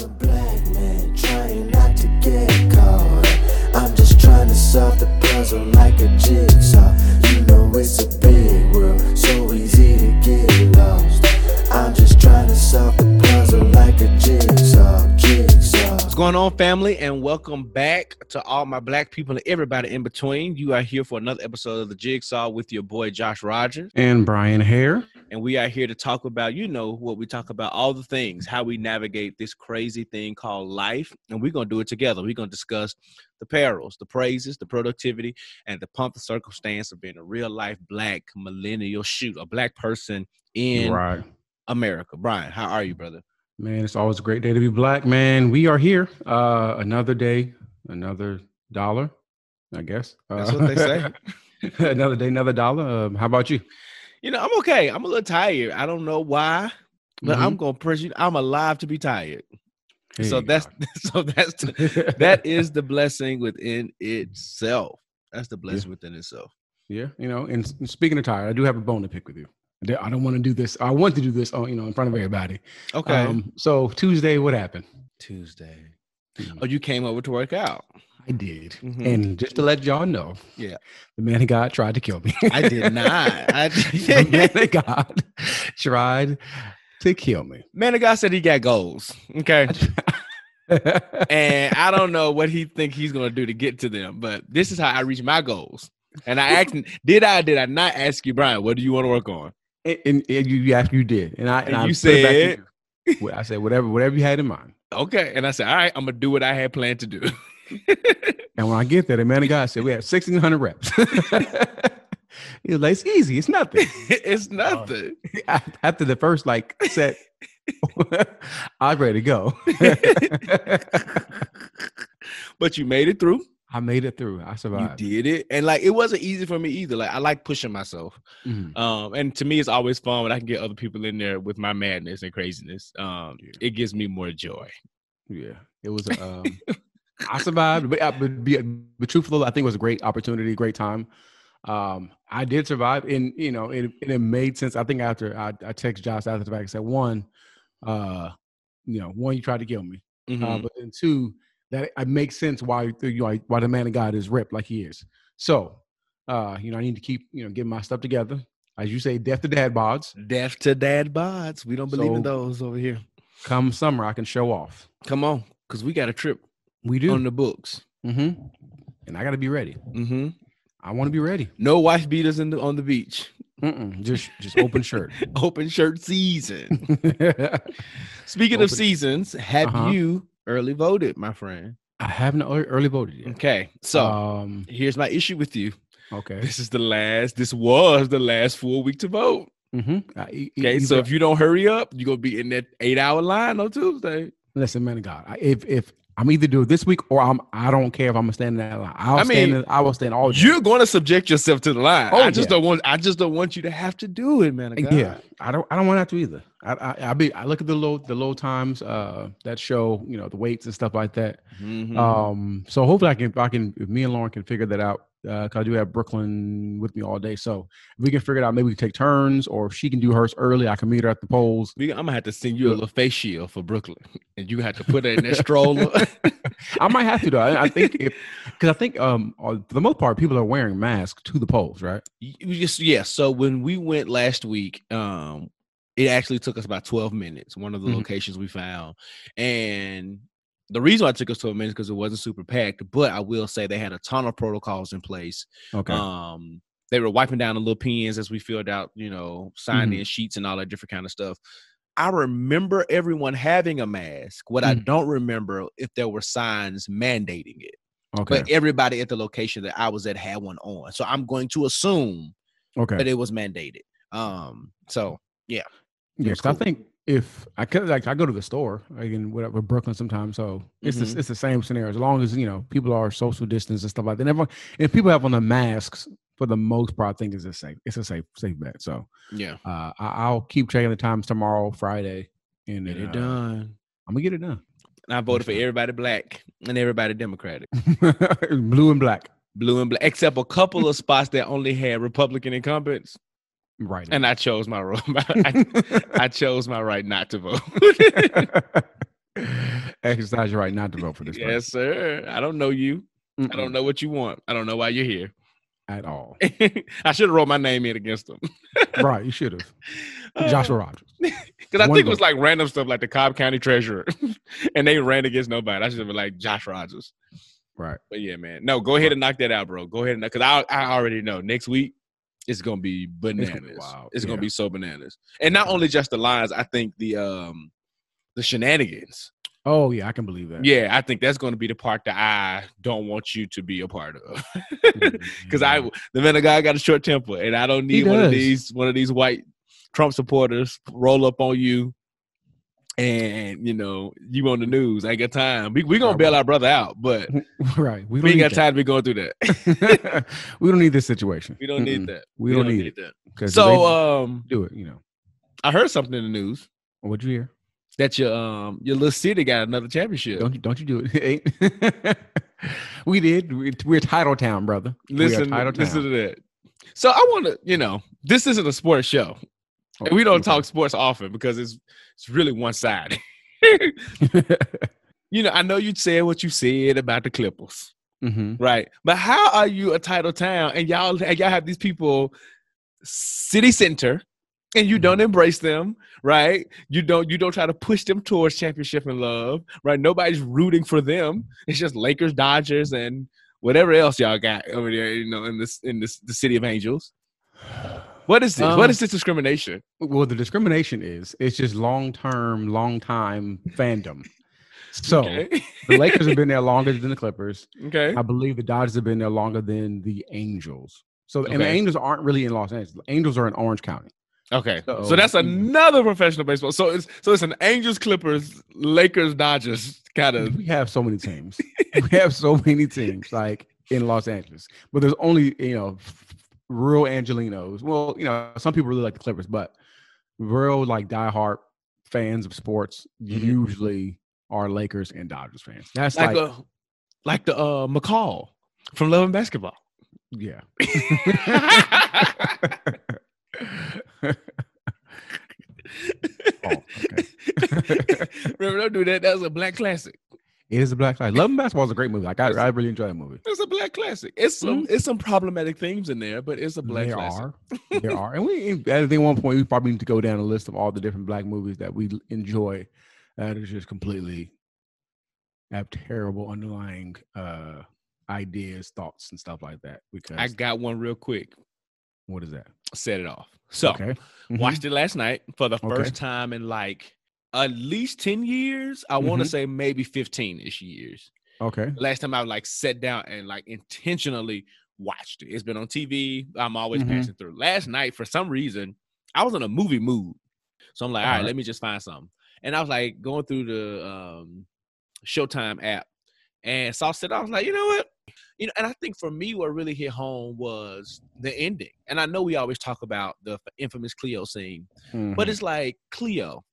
I'm a black man trying not to get caught. I'm just trying to solve the puzzle like a jigsaw. Going on, family? And welcome back to all my black people and everybody in between. You are here for another episode of the Jigsaw with your boy Josh Rogers. and Brian Hare. And we are here to talk about, you know, what we talk about, all the things, how we navigate this crazy thing called life. And we're going to do it together. We're going to discuss the perils, the praises, the productivity, and the pump the circumstance of being a real life black millennial shoot, a black person in Right. America. Brian, how are you, brother? Man, it's always a great day to be black, man. We are here. Uh another day, another dollar, I guess. That's Uh, what they say. another day, another dollar. Um, how about you? You know, I'm okay. I'm a little tired. I don't know why, but I'm gonna press you. I'm alive to be tired. There so that's go. so that's the, that is the blessing within itself. That's the blessing within itself. yeah, you know, and speaking of tired, I do have a bone to pick with you. I don't want to do this. I want to do this, oh, you know, in front of everybody. Okay. Um, so Tuesday, what happened? Tuesday. Mhm. Oh, you came over to work out. I did. Mhm. And just to let y'all know, Yeah. the man of God tried to kill me. I did not. I the man of God tried to kill me. Man, the guy said he got goals. Okay. and I don't know what he think he's gonna do to get to them, but this is how I reach my goals. And I asked, did I did I not ask you, Brian? What do you want to work on? And, and, and you, you asked, you did, and I and, And I you put it back to said- you. I said whatever, whatever you had in mind. Okay, and I said, all right, I'm gonna do what I had planned to do. And when I get there, the man of God said we had sixteen hundred reps. he was like, "It's easy, it's nothing." it's nothing. After the first like set, I'm ready to go. but you made it through. I made it through. I survived. You did it, and like it wasn't easy for me either. Like I like pushing myself. Mhm. Um, and to me, it's always fun when I can get other people in there with my madness and craziness. Um, Yeah. it gives me more joy. Yeah, it was. Um, I survived, but, uh, but, be, but truthfully, I think it was a great opportunity, great time. Um, I did survive, and you know, it, and it made sense. I think after I, I text Josh after the fact and said, one, uh, you know, one, you tried to kill me, uh, Mhm. but then two, that it makes sense why you know why the man of God is ripped like he is. So, uh, you know, I need to keep you know getting my stuff together, as you say, death to dad bods. Death to dad bods. We don't believe in those over here. Come summer, I can show off. Come on, because we got a trip We do, on the books. mm-hmm. and I got to be ready. Mm-hmm. I want to be ready. No wife beaters in the on the beach. Mm-mm, just just open shirt. Open shirt season. Speaking Open- of seasons, have Uh-huh. you early voted, my friend? I haven't early voted yet. Okay, so um, here's my issue with you. okay. This is the last. This was the last full week to vote. Mm-hmm. Okay, so if you don't hurry up, you're gonna be in that eight hour line on Tuesday. listen, man of God, I- if if I'm either do it this week or I'm I don't care if I'm gonna stand in that line. I'll I stand. mean, in, I will stand all. day. You're going to subject yourself to the line. Oh, I just yeah. don't want. I just don't want you to have to do it, man. of God. Yeah, I don't. I don't want to have to either. I, I I be. I look at the low the low times uh that show you know the weights and stuff like that. Mhm. Um, so hopefully I can. I can. If me and Lauren can figure that out, uh, cause I do have Brooklyn with me all day. So if we can figure it out, maybe we can take turns, or if she can do hers early, I can meet her at the polls. I'm gonna have to send you a little face shield for Brooklyn, and you have to put it in that stroller. I might have to though. I, I think because I think um uh, for the most part people are wearing masks to the polls, right? You just yeah. So when we went last week, um, it actually took us about 12 minutes. One of the Mhm. locations we found, and the reason why it took us 12 minutes because it wasn't super packed. But I will say they had a ton of protocols in place. Okay. Um, they were wiping down the little pens as we filled out, you know, sign Mhm. in sheets and all that different kind of stuff. I remember everyone having a mask. What I Mhm. don't remember if there were signs mandating it. okay. But everybody at the location that I was at had one on. So I'm going to assume okay. that it was mandated. Um, so Yeah, 'cause cool. I think if I could, like, I go to the store like in whatever Brooklyn sometimes, so it's Mhm. the, it's the same scenario. As long as you know people are social distance and stuff like that. And everyone, if people have on the masks for the most part, I think it's a safe, it's a safe, safe bet. So yeah, uh, I, I'll keep checking the times tomorrow, Friday, and get it uh, done. I'm gonna get it done. And I voted for everybody black and everybody Democratic, Blue and black, blue and black, except a couple of spots that only had Republican incumbents. Right? And I chose my ro- I, I chose my right not to vote. exercise your right not to vote for this person yes, sir. I don't know you. I don't know what you want. I don't know why you're here. at all. I should have wrote my name in against them. right, you should have. Uh, Joshua Rogers. Because I One think it was like random stuff like the Cobb County Treasurer, and they ran against nobody. I should have been like Josh Rogers. Right. But yeah, man. No, go ahead and knock that out, bro. Go ahead and because I I already know next week it's gonna be bananas. gonna be wild, It's gonna be so bananas, and not only just the lines. I think the um the shenanigans. Oh yeah, I can believe that. Yeah, I think that's gonna be the part that I don't want you to be a part of. Because. I the man, the guy got a short temper, and I don't need one of these one of these white Trump supporters roll up on you. And you know you on the news. I ain't got time. We we gonna Right, bail right. our brother out, but right. We we don't ain't need got time to be going through that. that. we don't need this situation. We don't need Mm-mm. that. We don't need it. that. So um, do it. You know. I heard something in the news What'd you hear? that your um your little city got another championship. Don't you? Don't you do it? We did. We, we're title town, brother. listen, we are title listen town. to that. So I want to, you know, this isn't a sports show, and we don't talk sports often because it's it's really one sided. you know, I know you said what you said about the Clippers, hmm right? But how are you a title town and y'all and y'all have these people city center and you don't embrace them, right? You don't you don't try to push them towards championship and love, right? Nobody's rooting for them. It's just Lakers, Dodgers, and whatever else y'all got over there, you know, in this in this the city of angels. What is this? what Um, is this discrimination? Well, the discrimination is it's just long term, long time fandom. So okay. the Lakers have been there longer than the Clippers. okay. I believe the Dodgers have been there longer than the Angels. So and the Angels aren't really in Los Angeles. The Angels are in Orange County. Okay. So, So- that's another professional baseball. So it's so it's an Angels, Clippers, Lakers, Dodgers kind of We have so many teams. we have so many teams like in Los Angeles, but there's only you know real Angelenos. Well, you know some people really like the Clippers, but real like diehard fans of sports Mhm. usually are Lakers and Dodgers fans. That's like like, a like the uh McCall from Love and Basketball. yeah. oh. Remember, don't do that. That was a black classic. It is a black flag. Love and Basketball is a great movie. Like I, I really enjoy that movie. It's a black classic. It's some it's some problematic themes in there, but it's a black classic. there classic. are, there are, and we at think one point we probably need to go down a list of all the different black movies that we enjoy that is just completely have terrible underlying uh ideas, thoughts, and stuff like that. Because I got one real quick. what is that? Set it off. So Okay, Mhm. watched it last night for the Okay. first time in like at least 10 years. I want to say maybe 15-ish years. okay, last time I like sat down and like intentionally watched it. It's been on TV. I'm always Mhm. passing through. Last night, for some reason, I was in a movie mood. So I'm like, all right, Alright. let me just find something. And I was like going through the um Showtime app and saw it. I was like, you know what? You know, and I think for me, what really hit home was the ending. And I know we always talk about the infamous Cleo scene, but Mhm. it's like Cleo,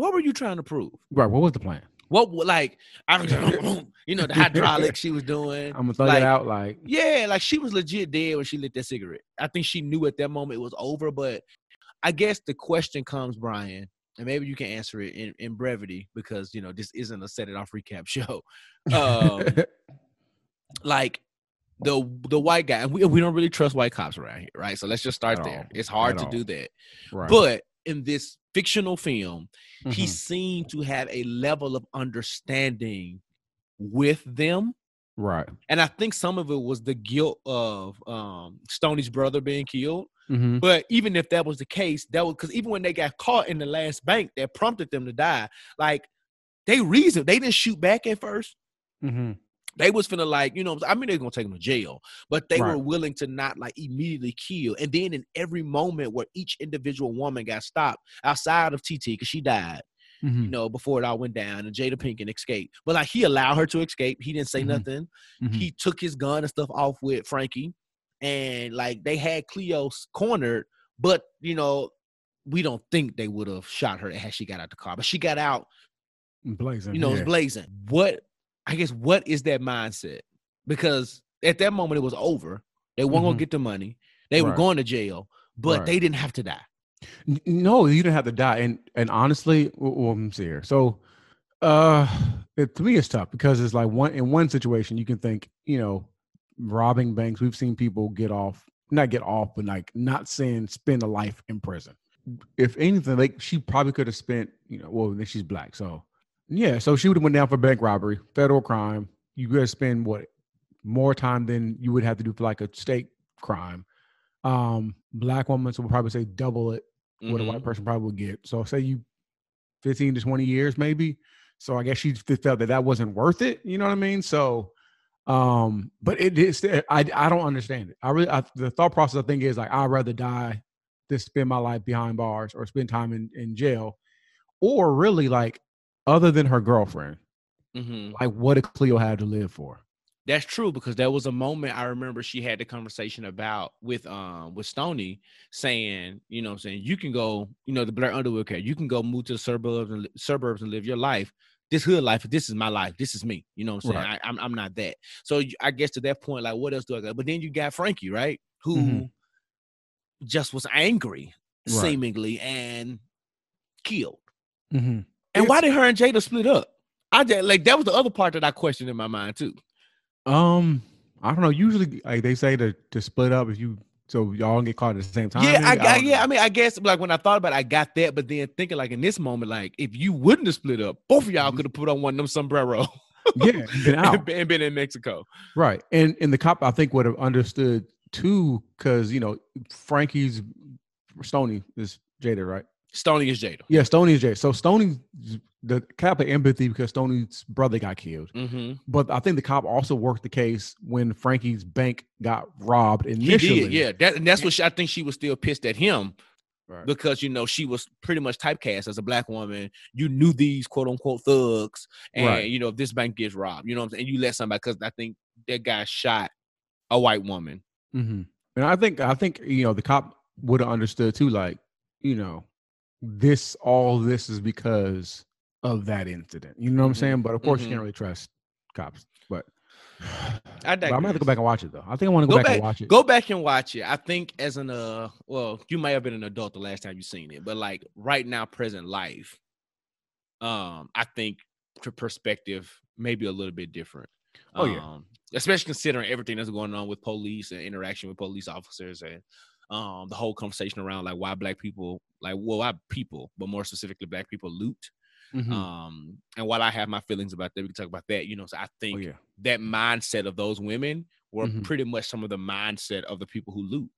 what were you trying to prove? right. What was the plan? What like I don't you know the hydraulics she was doing. I'm gonna throw like, it out like Yeah, like she was legit dead when she lit that cigarette. I think she knew at that moment it was over, but I guess the question comes, Brian, and maybe you can answer it in, in brevity because you know this isn't a set it off recap show. Um, like the the white guy, and we, we don't really trust white cops around here, right? So let's just start At there. all. It's hard At to all. do that. right. But in this fictional film, he Mhm. seemed to have a level of understanding with them. Right. and i think some of it was the guilt of um Stony's brother being killed. Hmm but even if that was the case that was because even when they got caught in the last bank that prompted them to die. Like they reasoned they didn't shoot back at first. Hmm they was finna like you know i mean they're gonna take them to jail but they were willing to not like immediately kill and then in every moment where each individual woman got stopped outside of tt because she died hmm you know, before it all went down and Jada Pinkett escaped. But like he allowed her to escape. He didn't say Mhm. nothing. Mhm. He took his gun and stuff off with Frankie. And like they had Cleo cornered, but you know, we don't think they would have shot her had she got out the car. But she got out, Blazing. you know, yeah. blazing. What I guess what is that mindset? Because at that moment it was over. They weren't gonna Mhm. get the money. They were going to jail, but Right. they didn't have to die. No, you didn't have to die. And and honestly, well, see here. So Uh, it, to me, it's tough because it's like one in one situation you can think, you know, robbing banks. We've seen people get off, not get off, but like not saying spend a life in prison. If anything, like she probably could have spent, you know, well, then she's black, so yeah, so she would have went down for bank robbery, federal crime. You could spend what more time than you would have to do for like a state crime. Um, black woman, so we'll probably say double it what a white person probably would get. So say you 15 to 20 years maybe. So I guess she felt that that wasn't worth it. You know what I mean? So, um, but it is, I, I don't understand it. I really, I, the thought process I think is like, I'd rather die than spend my life behind bars or spend time in, in jail or really like other than her girlfriend, Mhm. like what did Cleo have to live for? That's true because there was a moment I remember she had the conversation about with um with Stony saying, you know, what I'm saying you can go, you know, the Blair Underwood character, you can go move to the suburbs and suburbs and live your life. This hood life, this is my life. This is me. You know what I'm saying? Right. I, I'm I'm not that. So I guess to that point, like, what else do I got? But then you got Frankie, right? Who Mhm. just was angry, Right. seemingly, and killed. Mm-hmm. And why did her and Jada split up? I just like that was the other part that I questioned in my mind too. Um, I don't know. Usually, like they say to to split up if you so y'all get caught at the same time. Yeah, I, maybe? I, yeah. I mean, I guess like when I thought about, it, I got that, but then thinking like in this moment, like if you wouldn't have split up, both of y'all Mhm. could have put on one of them sombrero yeah, been out. and been in Mexico. Right. And and the cop I think would have understood too, because you know, Frankie's Stony is Jada, right? Stony is Jada. Yeah, Stony is Jada. So Stony the cop had empathy because Stony's brother got killed. Mm-hmm. But I think the cop also worked the case when Frankie's bank got robbed He initially. did, yeah. That, and that's what she, I think she was still pissed at him Right. because you know she was pretty much typecast as a black woman. You knew these quote unquote thugs, and Right. you know if this bank gets robbed, you know what I'm saying. You let somebody because I think that guy shot a white woman. hmm And I think I think you know the cop would have understood too, like you know, this all this is because of that incident. You know what I'm Mhm, saying? But of course, you mhm. can't really trust cops. But, I I'm gonna have to go back and watch it though. I think I want to go, Go back, back- and watch it. Go back and watch it. I think as an uh, well, you may have been an adult the last time you seen it, but like right now, present life, um, I think per- perspective may be a little bit different. Oh, yeah. Um, especially considering everything that's going on with police and interaction with police officers and um the whole conversation around like why black people like well why people but more specifically black people loot Mhm. um and while i have my feelings about that we can talk about that you know so i think oh yeah. that mindset of those women were Mhm. pretty much some of the mindset of the people who loot.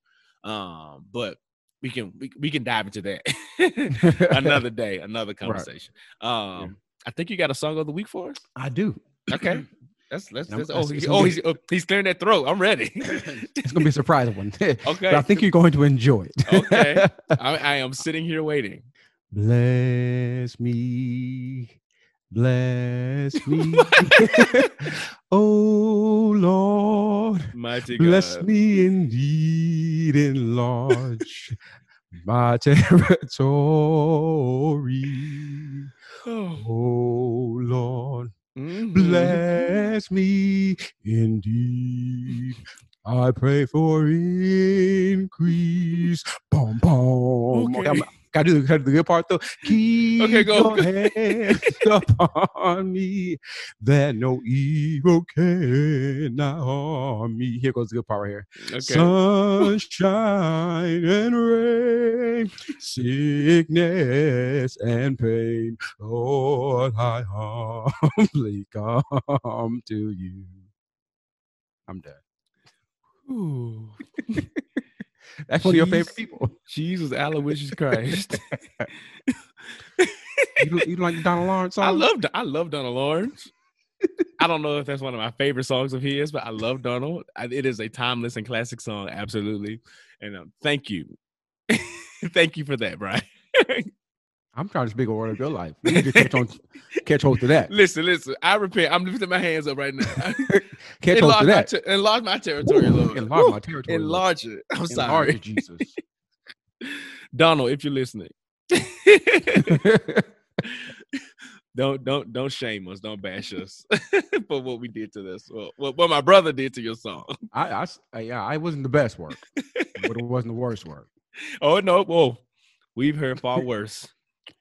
Um, but we can we, we can dive into that another day, another conversation. Um, I think you got a song of the week for us. I do. Okay, that's let's. I'm- let's oh, he- oh he's uh, he's clearing that throat. I'm ready. It's gonna be a surprise one. But I think you're going to enjoy it. Okay. I, I am sitting here waiting. Bless me, bless me, oh Lord, Mighty bless me indeed, enlarge my territory, Oh, oh Lord, mhm. bless me indeed. I pray for increase. Boom, boom. Okay. Gotta do, gotta do the good part though. Keep Okay, go, your hands upon me, that no evil can harm me. Here goes the good part right here. Okay. Sunshine and rain, sickness and pain. Lord, I humbly come to you. I'm done. Ooh. That's one of your favorite people. Jesus, Aloysius Christ. You, you like Donald Lawrence song? I love I love Donald Lawrence. I don't know if that's one of my favorite songs of his, but I love Donald. I- It is a timeless and classic song, absolutely. And um, thank you, thank you for that, Brian. I'm trying to speak a word of your life. You need to catch on, catch hold to that. listen, listen. I repent. I'm lifting my hands up right now. Catch hold to that. ter- enlarge my territory, Woo, Lord. Enlarge Woo, my territory. Lord. Enlarge it. I'm Enlarge sorry, it, Jesus. Donald. If you're listening, don't don't don't shame us. Don't bash us for what we did to this. Well, what, what my brother did to your song. I, I uh, yeah, I wasn't the best work, but it wasn't the worst work. Oh no, whoa. We've heard far worse.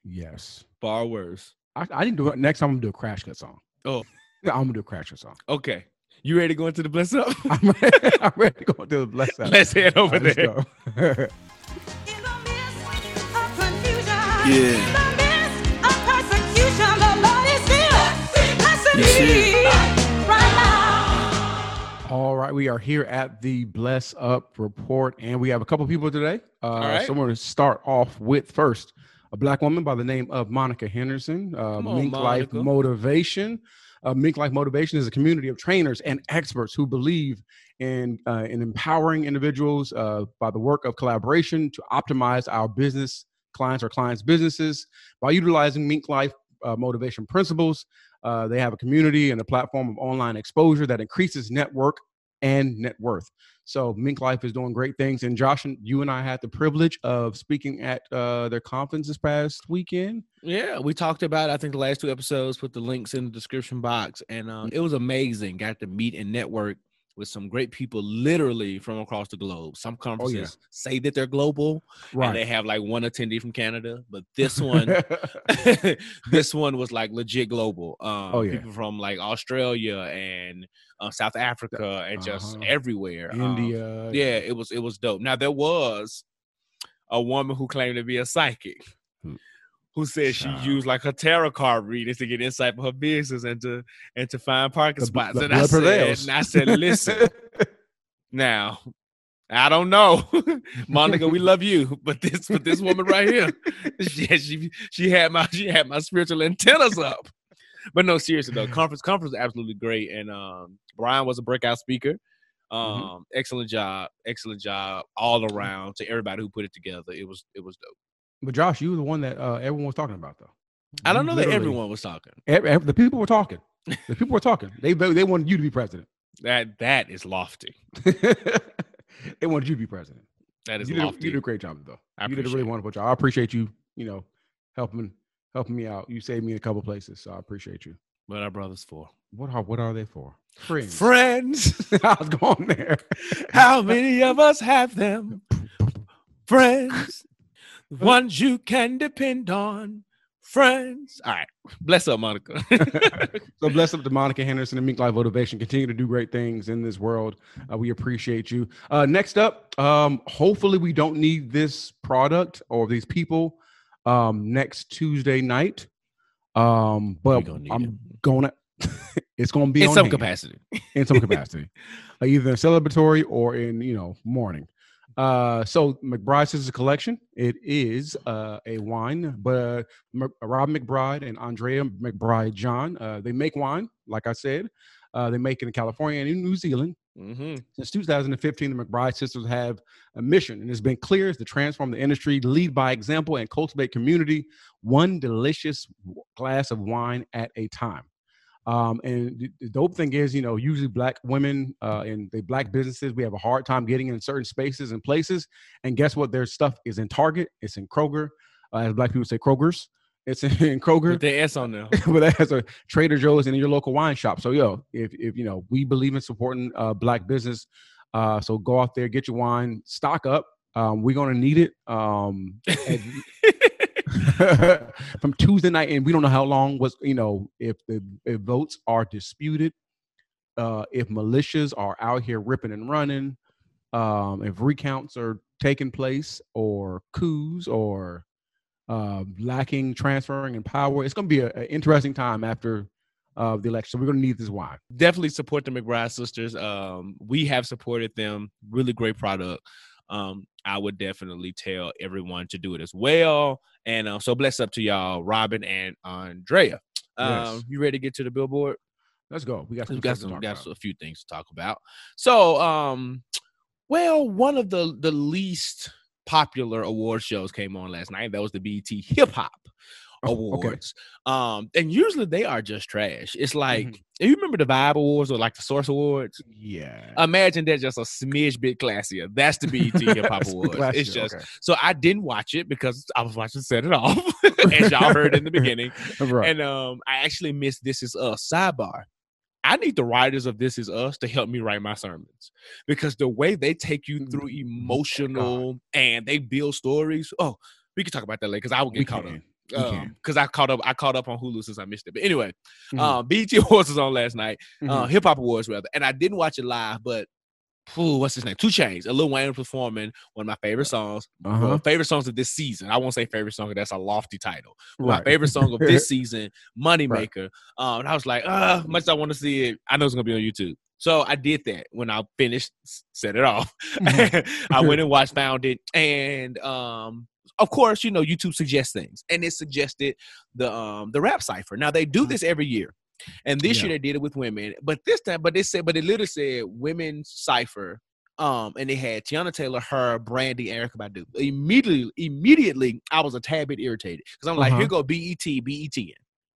Yes. Far worse. I, I didn't do it. Next time I'm gonna do a crash cut song. Oh. Yeah, I'm gonna do a crash cut song. Okay. You ready to go into the bless up? I'm ready, I'm ready to go into the bless up. Let's head over Let's there. go. In the midst of confusion, Yeah. in the midst of persecution, the Lord is still blessing Yes, He me right now. All right, we are here at the Bless Up Report, and we have a couple people today. Uh, right. So I'm going to start off with first a black woman by the name of Monica Henderson. Uh, on, Minklife Motivation. Uh, Minklife Motivation is a community of trainers and experts who believe in uh, in empowering individuals uh, by the work of collaboration to optimize our business clients or clients' businesses by utilizing Minklife uh, motivation principles. Uh, they have a community and a platform of online exposure that increases network and net worth. So Minklife is doing great things. And Josh, and you and I had the privilege of speaking at uh, their conference this past weekend. Yeah, we talked about I think the last two episodes. Put the links in the description box, and uh, it was amazing. Got to meet and network with some great people, literally from across the globe. Some conferences say that they're global, and they have like one attendee from Canada, but this one, this one was like legit global. Um, Oh, yeah. people from like Australia and uh, South Africa and just Uh-huh. everywhere. Um, India. yeah, it was it was dope. Now there was a woman who claimed to be a psychic Who- said she Child. used like her tarot card readings to get insight for her business and to and to find parking The spots. the and I said, and I said, listen, now I don't know, Monica, we love you, but this but this woman right here, she she she had my she had my spiritual antennas up. But no, seriously though, conference conference was absolutely great, and um, Brian was a breakout speaker. Um, Mhm. excellent job, excellent job all around to everybody who put it together. It was it was dope. But Josh, you were the one that uh, everyone was talking about, though. I don't You know that everyone was talking. ev- ev- the people were talking. The people were talking. They they they wanted you to be president. That that is lofty. they wanted you to be president. That is You did, lofty. you did a great job, though. I you did a really it. wonderful job. I appreciate you. You know, helping helping me out. You saved me in a couple places, so I appreciate you. What our brothers for? What are what are they for? Friends. Friends. I was going there. How many of us have them? Friends. The ones you can depend on. Friends. All right. Bless up, Monica. so bless up to Monica Henderson and Minklife Motivation. Continue to do great things in this world. Uh, we appreciate you. Uh, next up, um, hopefully we don't need this product or these people um, next Tuesday night. Um, but gonna I'm it. gonna. it's gonna be in on some hand capacity. in some capacity, uh, either in celebratory or in you know mourning. Uh, so McBride Sisters Collection. It is uh, a wine, but uh, Rob McBride and Andrea McBride John. Uh, they make wine, like I said. Uh, they make it in California and in New Zealand. hmm Since 2015, the McBride sisters have a mission, and it's been clear is to transform the industry, lead by example, and cultivate community, one delicious glass of wine at a time. Um, and the- dope thing is, you know, usually black women uh, and the black businesses, we have a hard time getting in certain spaces and places. And guess what? Their stuff is in Target, it's in Kroger, uh, as black people say, Kroger's. It's in Kroger With the S on there. but that has a Trader Joe's and in your local wine shop. So yo, if if you know we believe in supporting uh, black business, uh, so go out there, get your wine, stock up. Um, we're gonna need it. Um, and- from Tuesday night, and we don't know how long was you know if the if votes are disputed, uh, if militias are out here ripping and running, um, if recounts are taking place, or coups, or uh, lacking transferring in power. It's going to be an interesting time after uh, the election. We're going to need this wine. definitely support the McBride sisters. Um, we have supported them. Really great product. Um, I would definitely tell everyone to do it as well. And uh, so bless up to y'all, Robin and Andrea. Um, Yes. You ready to get to the billboard? Let's go. We got some we got some got a few things to talk about. So, um, well, one of the the least popular award shows came on last night. That was the BET Hip Hop Oh, okay. Awards. Um, and usually they are just trash. It's like Mhm. you remember the Vibe Awards or like the Source Awards. Yeah. Imagine they're just a smidge bit classier. That's the BET Hip Hop Awards. It's just okay. so I didn't watch it because I was watching Set It Off, as y'all heard in the beginning. right. And um, I actually missed This Is Us sidebar. I need the writers of This Is Us to help me write my sermons because the way they take you through Mm, emotional and they build stories. Oh, we can talk about that later because I will we get caught can. up. Because I caught up. I caught up on Hulu since I missed it. But anyway, Mhm. um, BET Awards was on last night. Uh, Mhm. Hip Hop Awards rather, and I didn't watch it live, but. Ooh, what's his name? 2 Chainz. A Lil Wayne performing one of my favorite songs. Uh-huh. favorite songs of this season. I won't say favorite song. That's a lofty title. Right. My favorite song of this season, Moneymaker. Um, and I was like, uh, much as I want to see it, I know it's gonna be on YouTube. So I did that when I finished, set it off. I went and watched, found it, and um, of course, you know, YouTube suggests things, and it suggested the um the rap cipher. Now they do this every year, and this Yeah. year they did it with women, but this time, but they said, but it literally said women's cipher. Um, and they had Teyana Taylor, her, Brandy, Erykah Badu. Immediately, immediately, I was a tad bit irritated because I'm like, Uh-huh. here go E BET, BET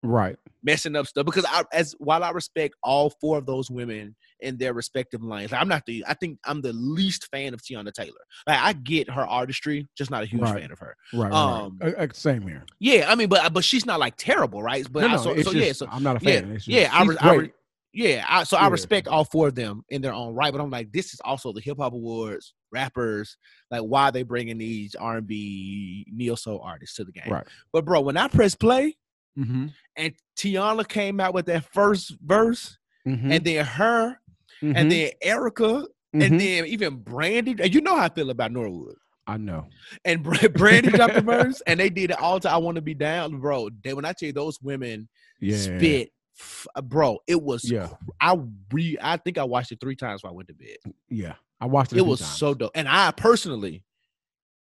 Right. messing up stuff because I as while I respect all four of those women in their respective lanes, I'm not the I think I'm the least fan of Teyana Taylor. Like I get her artistry, just not a huge Right. fan of her. Right. Um, right. Uh, uh, same here. Yeah, I mean, but but she's not like terrible, right? But no, I, no, so, so just, yeah, so I'm not a yeah, fan. It's just, yeah, I re- I re- yeah, I, so I respect all four of them in their own right. But I'm like, this is also the hip hop awards, rappers. Like, why are they bringing these R&B neo soul artists to the game? Right. But bro, when I press play Mm-hmm. and Teyana came out with that first verse, Mm-hmm. and then her, and then Erykah, and then even Brandy. And you know how I feel about Norwood. I know. And Bra- Brandy dropped the verse, and they did it all to I Want to Be Down, bro. They, when I tell you those women Yeah. spit, f- bro, it was. Yeah. I re, I think I watched it three times while I went to bed. Yeah. I watched it. It was times. so dope, and I personally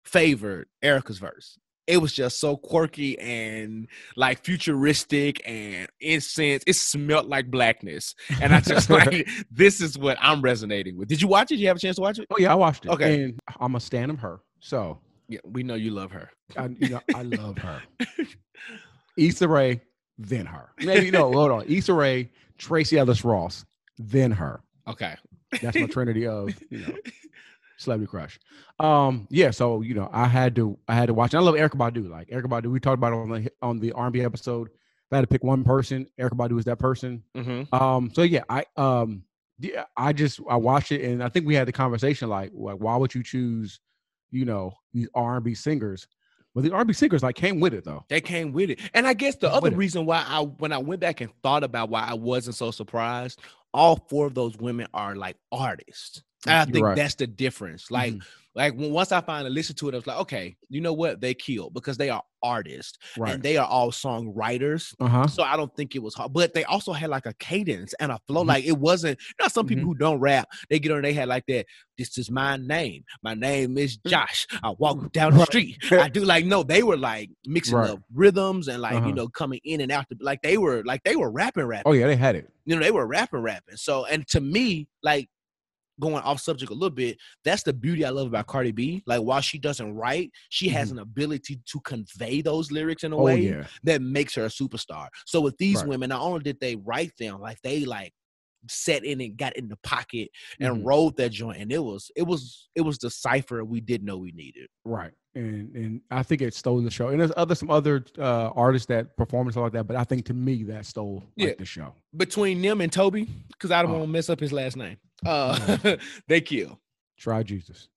favored Erykah's verse. It was just so quirky and like futuristic and incense. It smelled like blackness, and I just like this is what I'm resonating with. Did you watch it? Did you have a chance to watch it? Oh yeah, I watched it. Okay. And I'm a stan of her. So Yeah, we know you love her. I, you know, I love her. Issa Rae, then her. Maybe no, hold on. Issa Rae, Tracee Ellis Ross, then her. Okay. That's my trinity of you know celebrity crush. Um, yeah. So you know, I had to I had to watch. And I love Erykah Badu. Like Erykah Badu, we talked about it on the on the R&B episode. If I had to pick one person, Erykah Badu is that person. Mm-hmm. Um, so yeah, I um yeah, I just I watched it and I think we had the conversation like, like why would you choose, you know, these R and B singers? Well, the R and B singers like came with it though. They came with it. And I guess the other it. reason why I when I went back and thought about why I wasn't so surprised, all four of those women are like artists. And I You're think right. that's the difference. Like, Mhm. like when once I finally listened to it, I was like, okay, you know what? They killed because they are artists right. and they are all songwriters. Uh huh. So I don't think it was hard, but they also had like a cadence and a flow. Mhm. Like it wasn't. You know, some people Mhm. who don't rap, they get on. They had like that. This is my name. My name is Josh. I walk down the Mm. Street. I do like no. They were like mixing Right. up rhythms and like Uh-huh. you know coming in and out. The, like they were like they were rapping, rapping. Oh yeah, they had it. You know, they were rapping, rapping. So and to me, like going off subject a little bit, that's the beauty I love about Cardi B. Like while she doesn't write, she has an ability to convey those lyrics in a Mm-hmm. Oh way yeah. that makes her a superstar. So with these Right. women, not only did they write them, like they like set in and got in the pocket and Mhm. rode that joint, and it was it was it was the cipher we didn't know we needed. Right. And and I think it stole the show. And there's other some other uh artists that perform and stuff like that, but I think to me that stole like, Yeah. the show. Between them and Tobe, because I don't Oh. want to mess up his last name. Uh, they kill. Try Jesus.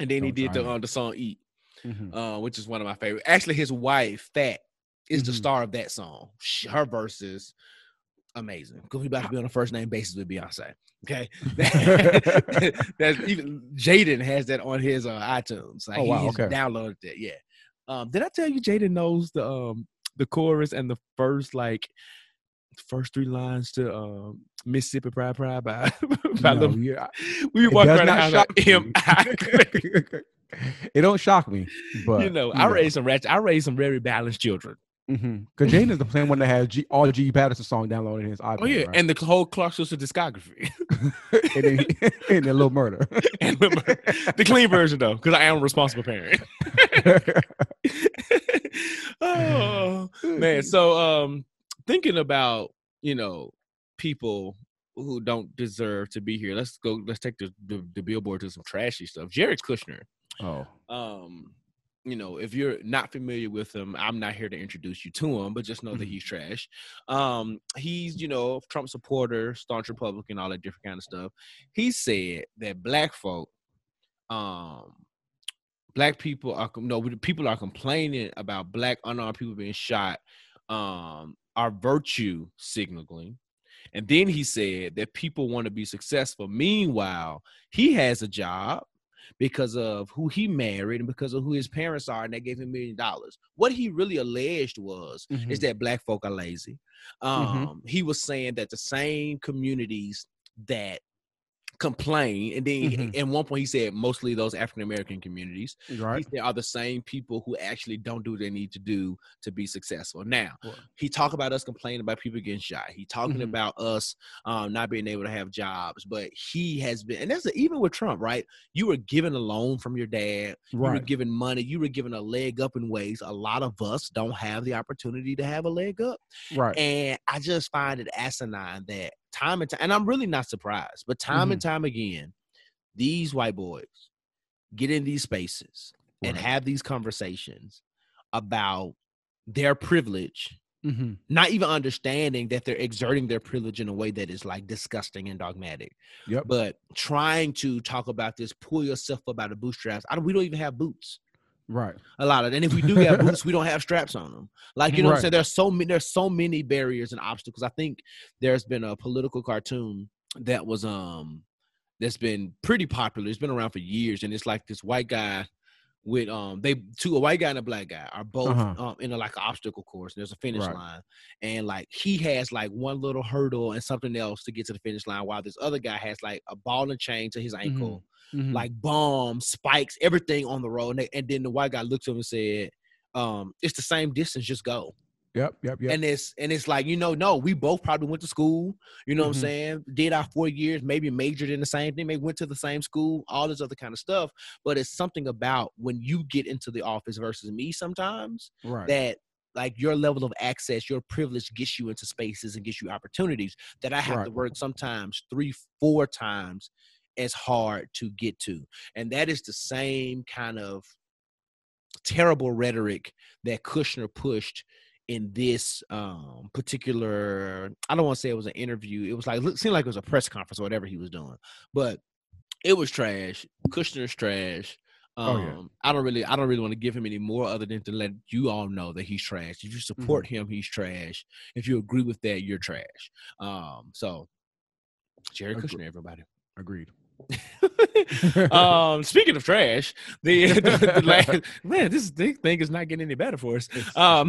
And then he Don't did the uh, the song "Eat," Mhm. uh, which is one of my favorite. Actually, his wife Fat is the Mhm. star of that song. Sh- Her verses amazing because we about to be on a first name basis with Beyonce. Okay, that's even Jaden has that on his uh, iTunes. Like Oh, wow, he okay. downloaded that. Yeah. Um, did I tell you Jaden knows the um the chorus and the first like first three lines to um Mississippi Pride Pride by by No, Lil- yeah, we it walk does around not shock like, him. it don't shock me, but you know, I raised some ratchet. I raised some very balanced children. because Jane is the plan one that has G, all G Patterson song downloaded in his iPad. Oh yeah, right? and the whole Clark Sister discography, and then and then Little Murder. and remember, the clean version though, because I am a responsible parent. oh man, so um, thinking about you know people who don't deserve to be here. Let's go. Let's take the the, the billboard to some trashy stuff. Jared Kushner. oh, um you know if you're not familiar with him i'm not here to introduce you to him but just know that Mhm. he's trash um he's you know trump supporter staunch republican all that different kind of stuff he said that black folk um black people are no people are complaining about black unarmed people being shot um are virtue signaling. And then he said that people want to be successful. Meanwhile he has a job because of who he married and because of who his parents are and they gave him a million dollars. What he really alleged was is Mhm. that black folk are lazy. Um he was saying that the same communities that complain and then Mhm. at one point he said mostly those african american communities right. he are the same people who actually don't do what they need to do to be successful. Now, Right. he talked about us complaining about people getting shot. He talking Mhm. about us um, not being able to have jobs, but he has been, and that's even with Trump, right? You were given a loan from your dad. You were given money. You were given a leg up in ways a lot of us don't have the opportunity to have a leg up. Right. And I just find it asinine that time and time, and I'm really not surprised, but time and Mm-hmm. time again, these white boys get in these spaces and have these conversations about their privilege, Mhm. not even understanding that they're exerting their privilege in a way that is like disgusting and dogmatic. Yep. But trying to talk about this, pull yourself up out of bootstraps. I don't, we don't even have boots Right. a lot of and if we do have boots we don't have straps on them like you know what i'm Right. saying there's so many there's so many barriers and obstacles i think there's been a political cartoon that was um that's been pretty popular it's been around for years and it's like this white guy with um they two a white guy and a black guy are both Uh-huh. um in a like an obstacle course and there's a finish Right. line and like he has like one little hurdle and something else to get to the finish line while this other guy has like a ball and chain to his ankle Mhm. like bombs, spikes, everything on the road. And, they- and then the white guy looked at him and said, um, it's the same distance, just go. Yep. Yep. Yep. And it's and it's like, you know, no, we both probably went to school, you know what Mhm. I'm saying? Did our four years, maybe majored in the same thing, maybe went to the same school, all this other kind of stuff. But it's something about when you get into the office versus me sometimes right. that like your level of access, your privilege gets you into spaces and gets you opportunities that I have to work sometimes three, four times as hard to get to. And that is the same kind of terrible rhetoric that Kushner pushed in this um particular I don't want to say it was an interview. It was like look seemed like it was a press conference or whatever he was doing. But it was trash. Kushner's trash. Um, Oh, yeah. I don't really, I don't really want to give him any more other than to let you all know that he's trash. If you support Mm-hmm. him, he's trash. If you agree with that, you're trash. Um, so Jerry Kushner, everybody. Agreed. um, speaking of trash, the, the, the last, man, this thing is not getting any better for us. Um,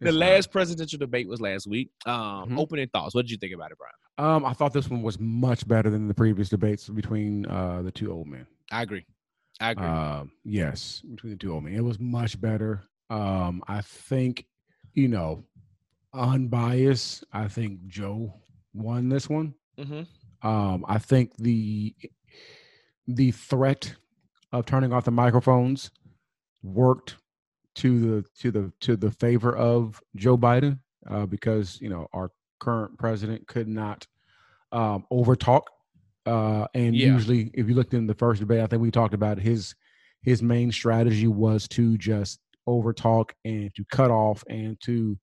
the last presidential debate was last week. Um, Mhm. opening thoughts. What did you think about it, Brian? Um, I thought this one was much better than the previous debates between uh the two old men. I agree. I agree. Um, yes, between the two old men, it was much better. Um, I think, you know, unbiased. I think Joe won this one. hmm Um, I think the the threat of turning off the microphones worked to the to the to the favor of Joe Biden uh, because you know our current president could not um, overtalk. Uh, and Yeah. usually, if you looked in the first debate, I think we talked about his his main strategy was to just overtalk and to cut off and to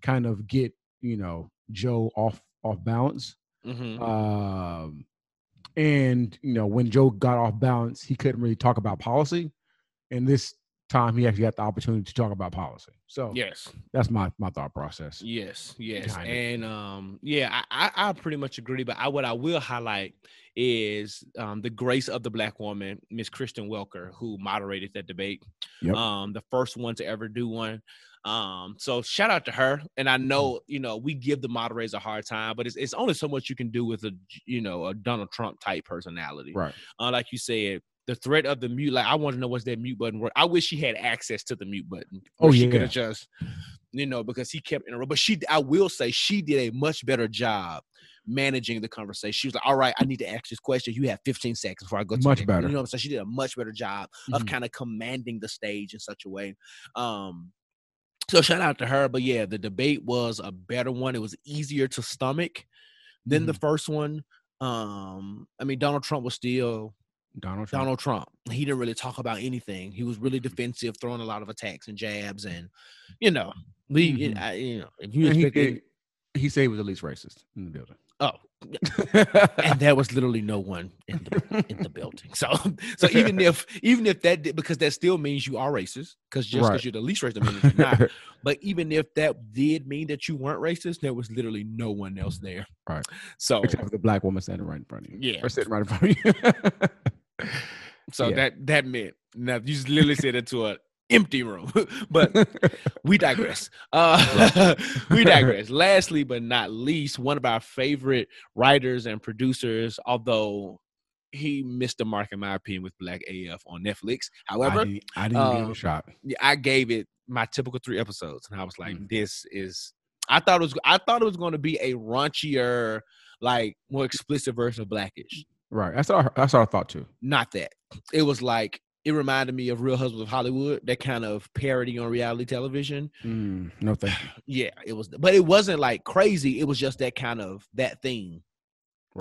kind of get you know Joe off off balance. Hmm Um, and you know, when Joe got off balance, he couldn't really talk about policy. And this time, he actually got the opportunity to talk about policy. So yes. that's my my thought process. Yes, yes, and um, yeah, I, I, I pretty much agree. But I, what I will highlight is um, the grace of the black woman, Miss Kristen Welker, who moderated that debate. Yep. Um, the first one to ever do one. Um, so shout out to her. And I Mm. know, you know, we give the moderators a hard time, but it's it's only so much you can do with a, you know, a Donald Trump type personality. Right. Uh, like you said. The threat of the mute, like I want to know what's that mute button work. I wish she had access to the mute button. Oh, she yeah. could have just you know, because he kept interrupting. But she, I will say, she did a much better job managing the conversation. She was like, "All right, I need to ask this question. You have 15 seconds before I go." To Much the-" better. You know what I'm saying? She did a much better job of Mhm. kind of commanding the stage in such a way. Um, so shout out to her. But yeah, the debate was a better one. It was easier to stomach than the Mhm. first one. Um, I mean, Donald Trump was still Donald Trump. Donald Trump. He didn't really talk about anything. He was really defensive, throwing a lot of attacks and jabs, and you know, we, Mhm. I, you know, if you he, expect, any- did- he said he was the least racist in the building. Oh, and there was literally no one in the in the building. So, so even if even if that did, because that still means you are racist, because just because Right. you're the least racist means you're not. But even if that did mean that you weren't racist, there was literally no one else there. Right. So, Except for the black woman standing right in front of you. Yeah. Or sitting right in front of you. so yeah. that that meant now you just literally said it to an empty room. but we digress. Uh, we digress. Lastly, but not least, one of our favorite writers and producers, although he missed the mark in my opinion with Black AF on Netflix. However, I didn't, I didn't give it um, a shot. yeah, I gave it my typical three episodes, and I was like, Mm. "This is." I thought it was. I thought it was going to be a raunchier, like more explicit version of Blackish. Right. That's I, that's I thought too. Not that. It was like it reminded me of Real Husbands of Hollywood, that kind of parody on reality television. Mm, no, thank. Yeah, it was, but it wasn't like crazy. It was just that kind of that thing,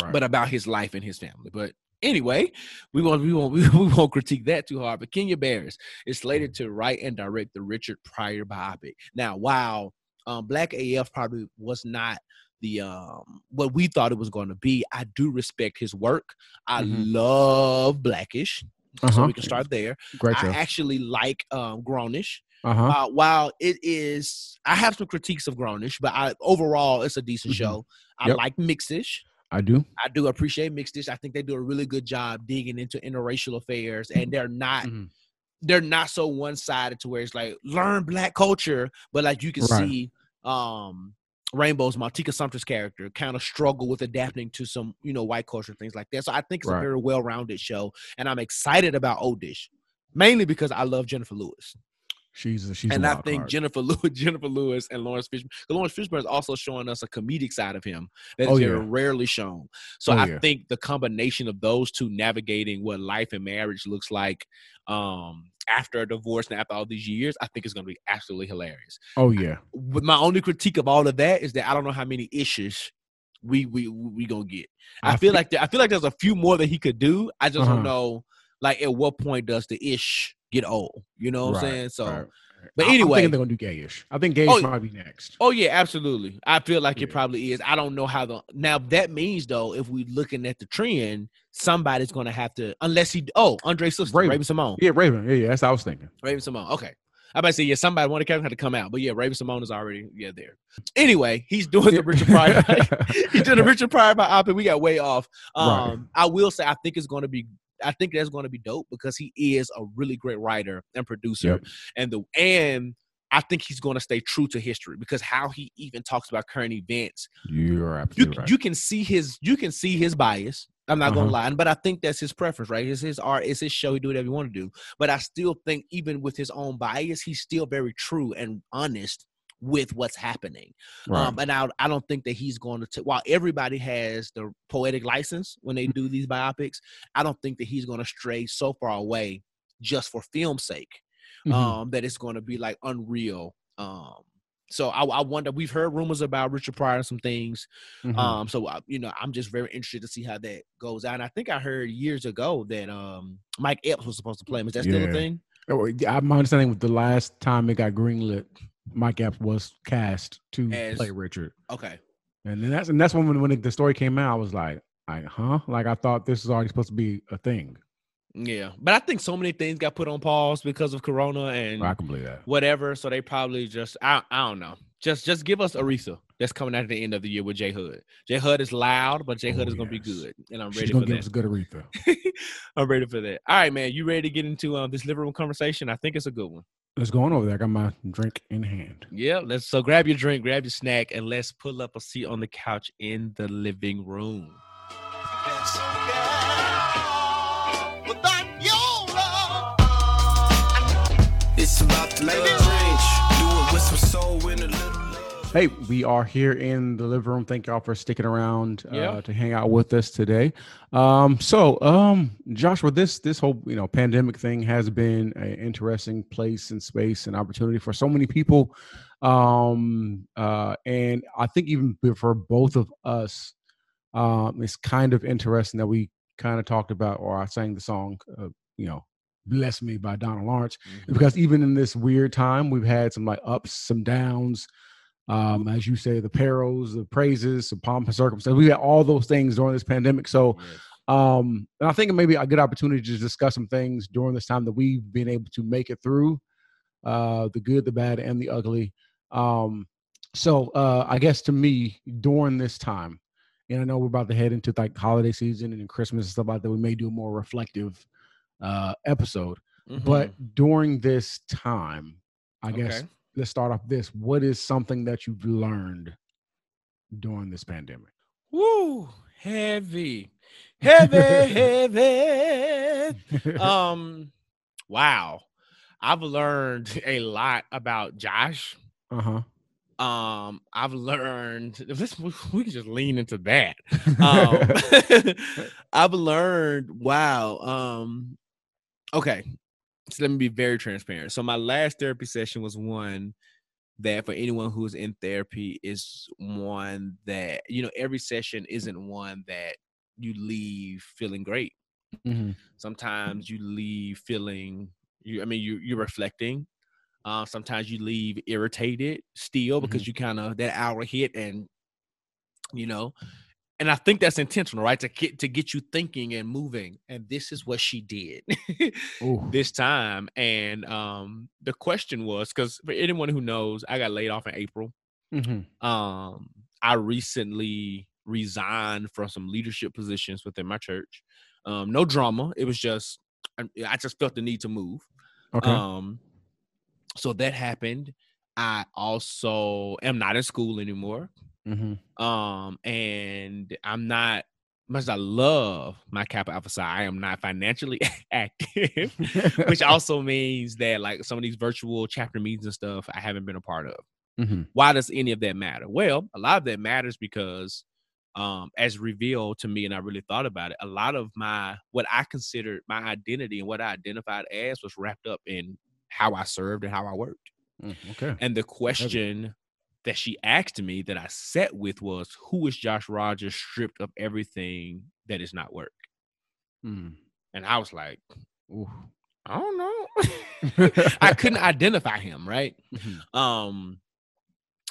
Right. but about his life and his family. But anyway, we won't we won't we won't critique that too hard. But Kenya Barris is slated to write and direct the Richard Pryor biopic. Now, while um, Black AF probably was not the um what we thought it was going to be, I do respect his work. I Mhm. love Blackish. So Uh-huh. we can start there. Great I actually like um Grownish. Uh huh. Uh, while it is, I have some critiques of Grownish, but I overall it's a decent Mhm. show. I Yep. like Mixish. I do. I do appreciate Mixish. I think they do a really good job digging into interracial affairs, and they're not Mhm. they're not so one sided to where it's like learn black culture, but like you can Right. see um Rainbow's mom Tika Sumpter's character kind of struggle with adapting to some, you know, white culture things like that. So I think it's a very well rounded show, and I'm excited about Oldish, mainly because I love Jennifer Lewis. She's a, she's and I think card. Jennifer Lewis, Jennifer Lewis and Laurence Fishburne. Laurence Fishburne is also showing us a comedic side of him that is Oh, very yeah. rarely shown. So Oh, I yeah. think the combination of those two navigating what life and marriage looks like um, after a divorce and after all these years, I think it's going to be absolutely hilarious. oh yeah. But my only critique of all of that is that I don't know how many issues we we we gonna get. I, I feel like there, I feel like there's a few more that he could do. I just Uh-huh. don't know. Like at what point does the ish get old? You know what I'm saying? So. right. But I- anyway- they're gonna do gayish. I think gayish Oh, might be next. Oh yeah, absolutely. I feel like it probably is. I don't know how the now that means though, if we're looking at the trend, somebody's gonna have to unless he oh Andre sister Raven. Raven, Symoné. Yeah, Raven. Yeah, yeah. That's what I was thinking. Raven Symoné. Okay. I about to say yeah, somebody one of the characters had to come out, but yeah, Raven Symoné is already yeah there. Anyway, he's doing the Richard Pryor. he's doing the Richard Pryor by biopic. We got way off. Um, Right. I will say I think it's going to be. I think that's going to be dope because he is a really great writer and producer, Yep. and the and I think he's going to stay true to history because how he even talks about current events You're you absolutely right. you can see his you can see his bias. I'm not gonna Uh-huh. lie, but I think that's his preference, right? It's his art, it's his show. He do whatever he want to do. But I still think, even with his own bias, he's still very true and honest with what's happening. right. Um, and I, I don't think that he's going to. T- while everybody has the poetic license when they do these biopics, I don't think that he's going to stray so far away just for film's sake Mhm. um, that it's going to be like unreal. Um, so I, I wonder. We've heard rumors about Richard Pryor and some things. Mhm. Um, so I, you know, I'm just very interested to see how that goes out. And I think I heard years ago that um Mike Epps was supposed to play him. Is that still Yeah. a thing? Oh, yeah, my understanding was the last time it got greenlit, Mike Epps was cast to As- play Richard, Okay. and then that's and that's when when the story came out, I was like, like, huh? Like I thought this was already supposed to be a thing. Yeah, but I think so many things got put on pause because of Corona and I can believe that. whatever. So they probably just I, I don't know. Just just give us Aretha. That's coming out at the end of the year with J Hud. J Hud is loud, but J Hud Oh, is gonna be yes. good, and I'm ready She's ready gonna for give that. us a good Aretha. I'm ready for that. All right, man. You ready to get into um, this living room conversation? I think it's a good one. Let's go on over there. I got my drink in hand. Yeah, let's so grab your drink, grab your snack, and let's pull up a seat on the couch in the living room. Hey, we are here in the living room. Thank y'all for sticking around uh, Yeah. to hang out with us today. Um, so, um, Joshua, this this whole you know pandemic thing has been an interesting place and space and opportunity for so many people. Um, uh, and I think even for both of us, um, it's kind of interesting that we kind of talked about, or I sang the song, uh, you know, "Bless Me" by Donald Lawrence because even in this weird time we've had some like ups some downs Um, as you say, the perils, the praises, the pomp and circumstance. We had all those things during this pandemic. So um, and I think it may be a good opportunity to discuss some things during this time that we've been able to make it through uh, the good, the bad, and the ugly. Um, so uh, I guess to me, during this time, and I know we're about to head into like holiday season and Christmas and stuff like that, we may do a more reflective uh, episode. Mhm. But during this time, I guess Okay. let's start off this. What is something that you've learned during this pandemic? woo, heavy, heavy, heavy. um, wow, I've learned a lot about Josh. Uh huh. Um, I've learned. We we can just lean into that. Um, I've learned. Wow. Um, okay. So let me be very transparent. So my last therapy session was one that for anyone who's in therapy is one that you know every session isn't one that you leave feeling great. hmm Sometimes you leave feeling you. I mean, you you're reflecting. Uh, sometimes you leave irritated still because you kind of that hour hit and you know and i think that's intentional right to get to get you thinking and moving and this is what she did this time and um the question was because for anyone who knows i got laid off in april hmm um i recently resigned from some leadership positions within my church um no drama it was just i, I just felt the need to move Okay. um, so that happened. I also am not in school anymore. Hmm Um, and I'm not much as I love my Kappa Alpha Psi, I am not financially active, which also means that like some of these virtual chapter meetings and stuff I haven't been a part of. hmm Why does any of that matter? Well, a lot of that matters because um as revealed to me and I really thought about it, a lot of my what I considered my identity and what I identified as was wrapped up in how I served and how I worked. Mm, Okay. And the question that she asked me that I sat with was, Who is Josh Rogers stripped of everything that is not work? Mm. And I was like, Ooh. I don't know. I couldn't identify him, right? Mhm. Um,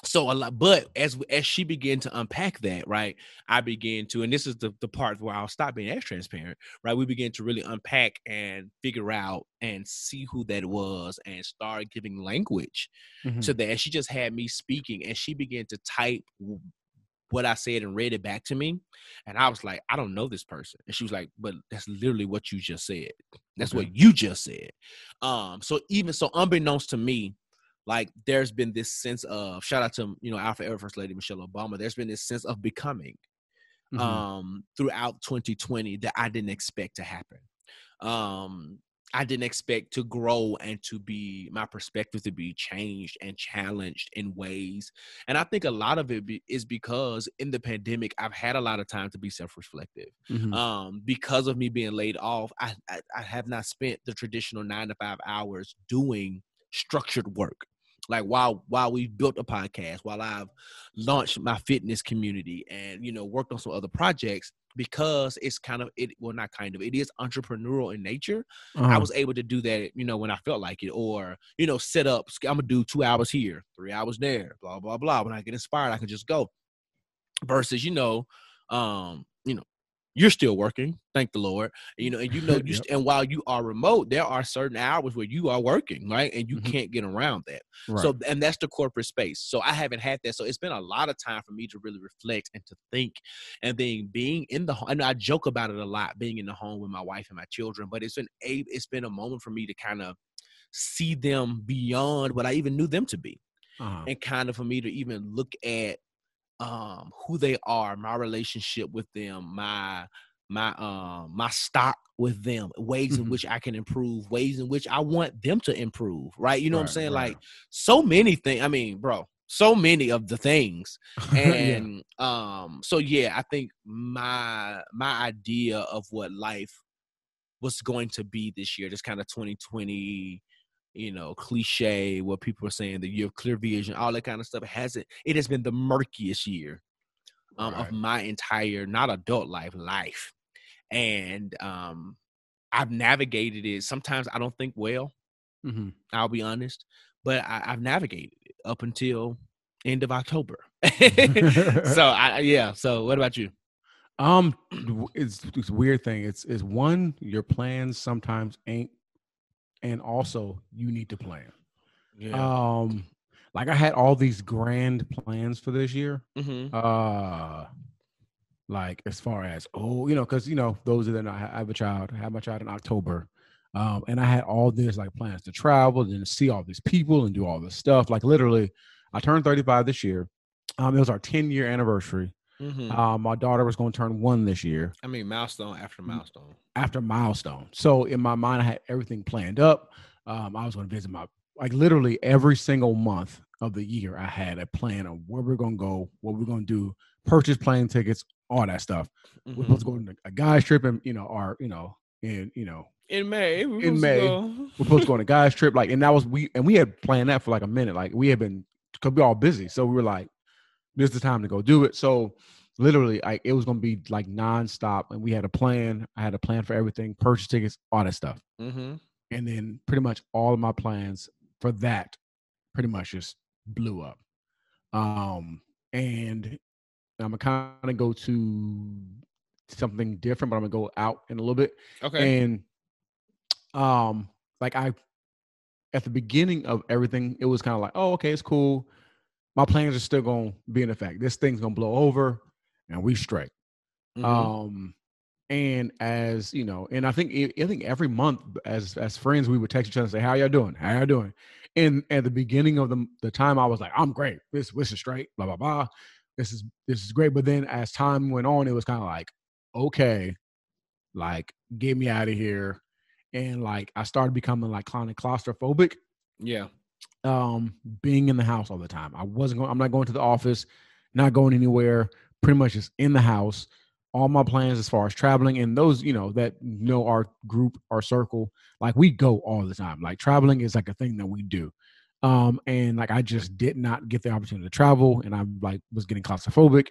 so a lot, but as as she began to unpack that, right, I began to, and this is the the part where I'll stop being as transparent, right? We began to really unpack and figure out and see who that was, and start giving language Mhm. to that. She just had me speaking, and she began to type what I said and read it back to me, and I was like, I don't know this person, and she was like, but that's literally what you just said. That's Okay. what you just said. Um, so even so, unbeknownst to me, like there's been this sense of shout out to you know Alpha Air First Lady Michelle Obama. There's been this sense of becoming Mhm. um throughout 2020 that I didn't expect to happen. Um I didn't expect to grow and to be my perspective to be changed and challenged in ways. And I think a lot of it be, is because in the pandemic I've had a lot of time to be self-reflective Mhm. um because of me being laid off I, I i have not spent the traditional nine to five hours doing structured work like while while we've built a podcast while i've launched my fitness community and you know worked on some other projects because it's kind of it well not kind of it is entrepreneurial in nature i Uh-huh. was able to do that you know when i felt like it or you know set up i'm gonna do two hours here three hours there blah blah blah when i get inspired i can just go versus you know um you know you're still working thank the lord you know and you know you Yep. st- and while you are remote there are certain hours where you are working right and you Mhm. can't get around that Right. so and that's the corporate space so i haven't had that so it's been a lot of time for me to really reflect and to think and then being in the home and i joke about it a lot being in the home with my wife and my children but it's been a it's been a moment for me to kind of see them beyond what i even knew them to be uh-huh. and kind of for me to even look at um who they are my relationship with them my my um my stock with them ways in Mhm. which i can improve ways in which i want them to improve right you know what i'm saying right. like so many things i mean bro so many of the things Yeah. and um so yeah i think my my idea of what life was going to be this year this kind of 2020 you know cliche what people are saying that you have clear vision all that kind of stuff hasn't it has been the murkiest year um, of my entire not adult life life and um i've navigated it sometimes i don't think well Mhm. I'll be honest. But I, I've navigated it up until end of October. so I yeah. So what about you? Um, it's it's a weird thing. It's it's one your plans sometimes ain't, and also you need to plan. Um, like I had all these grand plans for this year. hmm Uh, like as far as oh, you know, because you know those that know, I I have a child. I had my child in October. Um, and I had all this like plans to travel and to see all these people and do all this stuff. Like literally, I turned 35 this year. Um, it was our 10 year anniversary. Hmm Um, my daughter was going to turn one this year I mean, milestone after milestone. after milestone. So in my mind, I had everything planned up. Um, I was going to visit my like literally every single month of the year. I had a plan of where we're going to go, what we're going to do, purchase plane tickets, all that stuff. We're Mhm. supposed to go on a guys trip, and you know, our you know, and, you know, In May. In May. go- we're supposed to go on a guys trip, like, and that was we and we had planned that for like a minute. Like we had been because we all busy, so we were like, this is the time to go do it. So literally, like it was going to be like nonstop, and we had a plan. I had a plan for everything, purchase tickets, all that stuff Mhm. and then pretty much all of my plans for that pretty much just blew up um and i'm gonna kind of go to something different but i'm gonna go out in a little bit Okay. and um like i at the beginning of everything it was kind of like oh okay it's cool my plans are still gonna be in effect. This thing's gonna blow over and we straight Mhm. um and as you know and i think I think every month as as friends we would text each other and say how y'all doing? How y'all doing? And at the beginning of the the time i was like i'm great. This this is straight blah blah blah. This is this is great. But then as time went on it was kind of like okay like get me out of here. And like i started becoming like kind of claustrophobic. Yeah. Um being in the house all the time. I wasn't going I'm not going to the office, not going anywhere, pretty much just in the house. All my plans as far as traveling and those, you know, that know our group, our circle, like we go all the time. Like traveling is like a thing that we do. Um and like I just did not get the opportunity to travel and I like was getting claustrophobic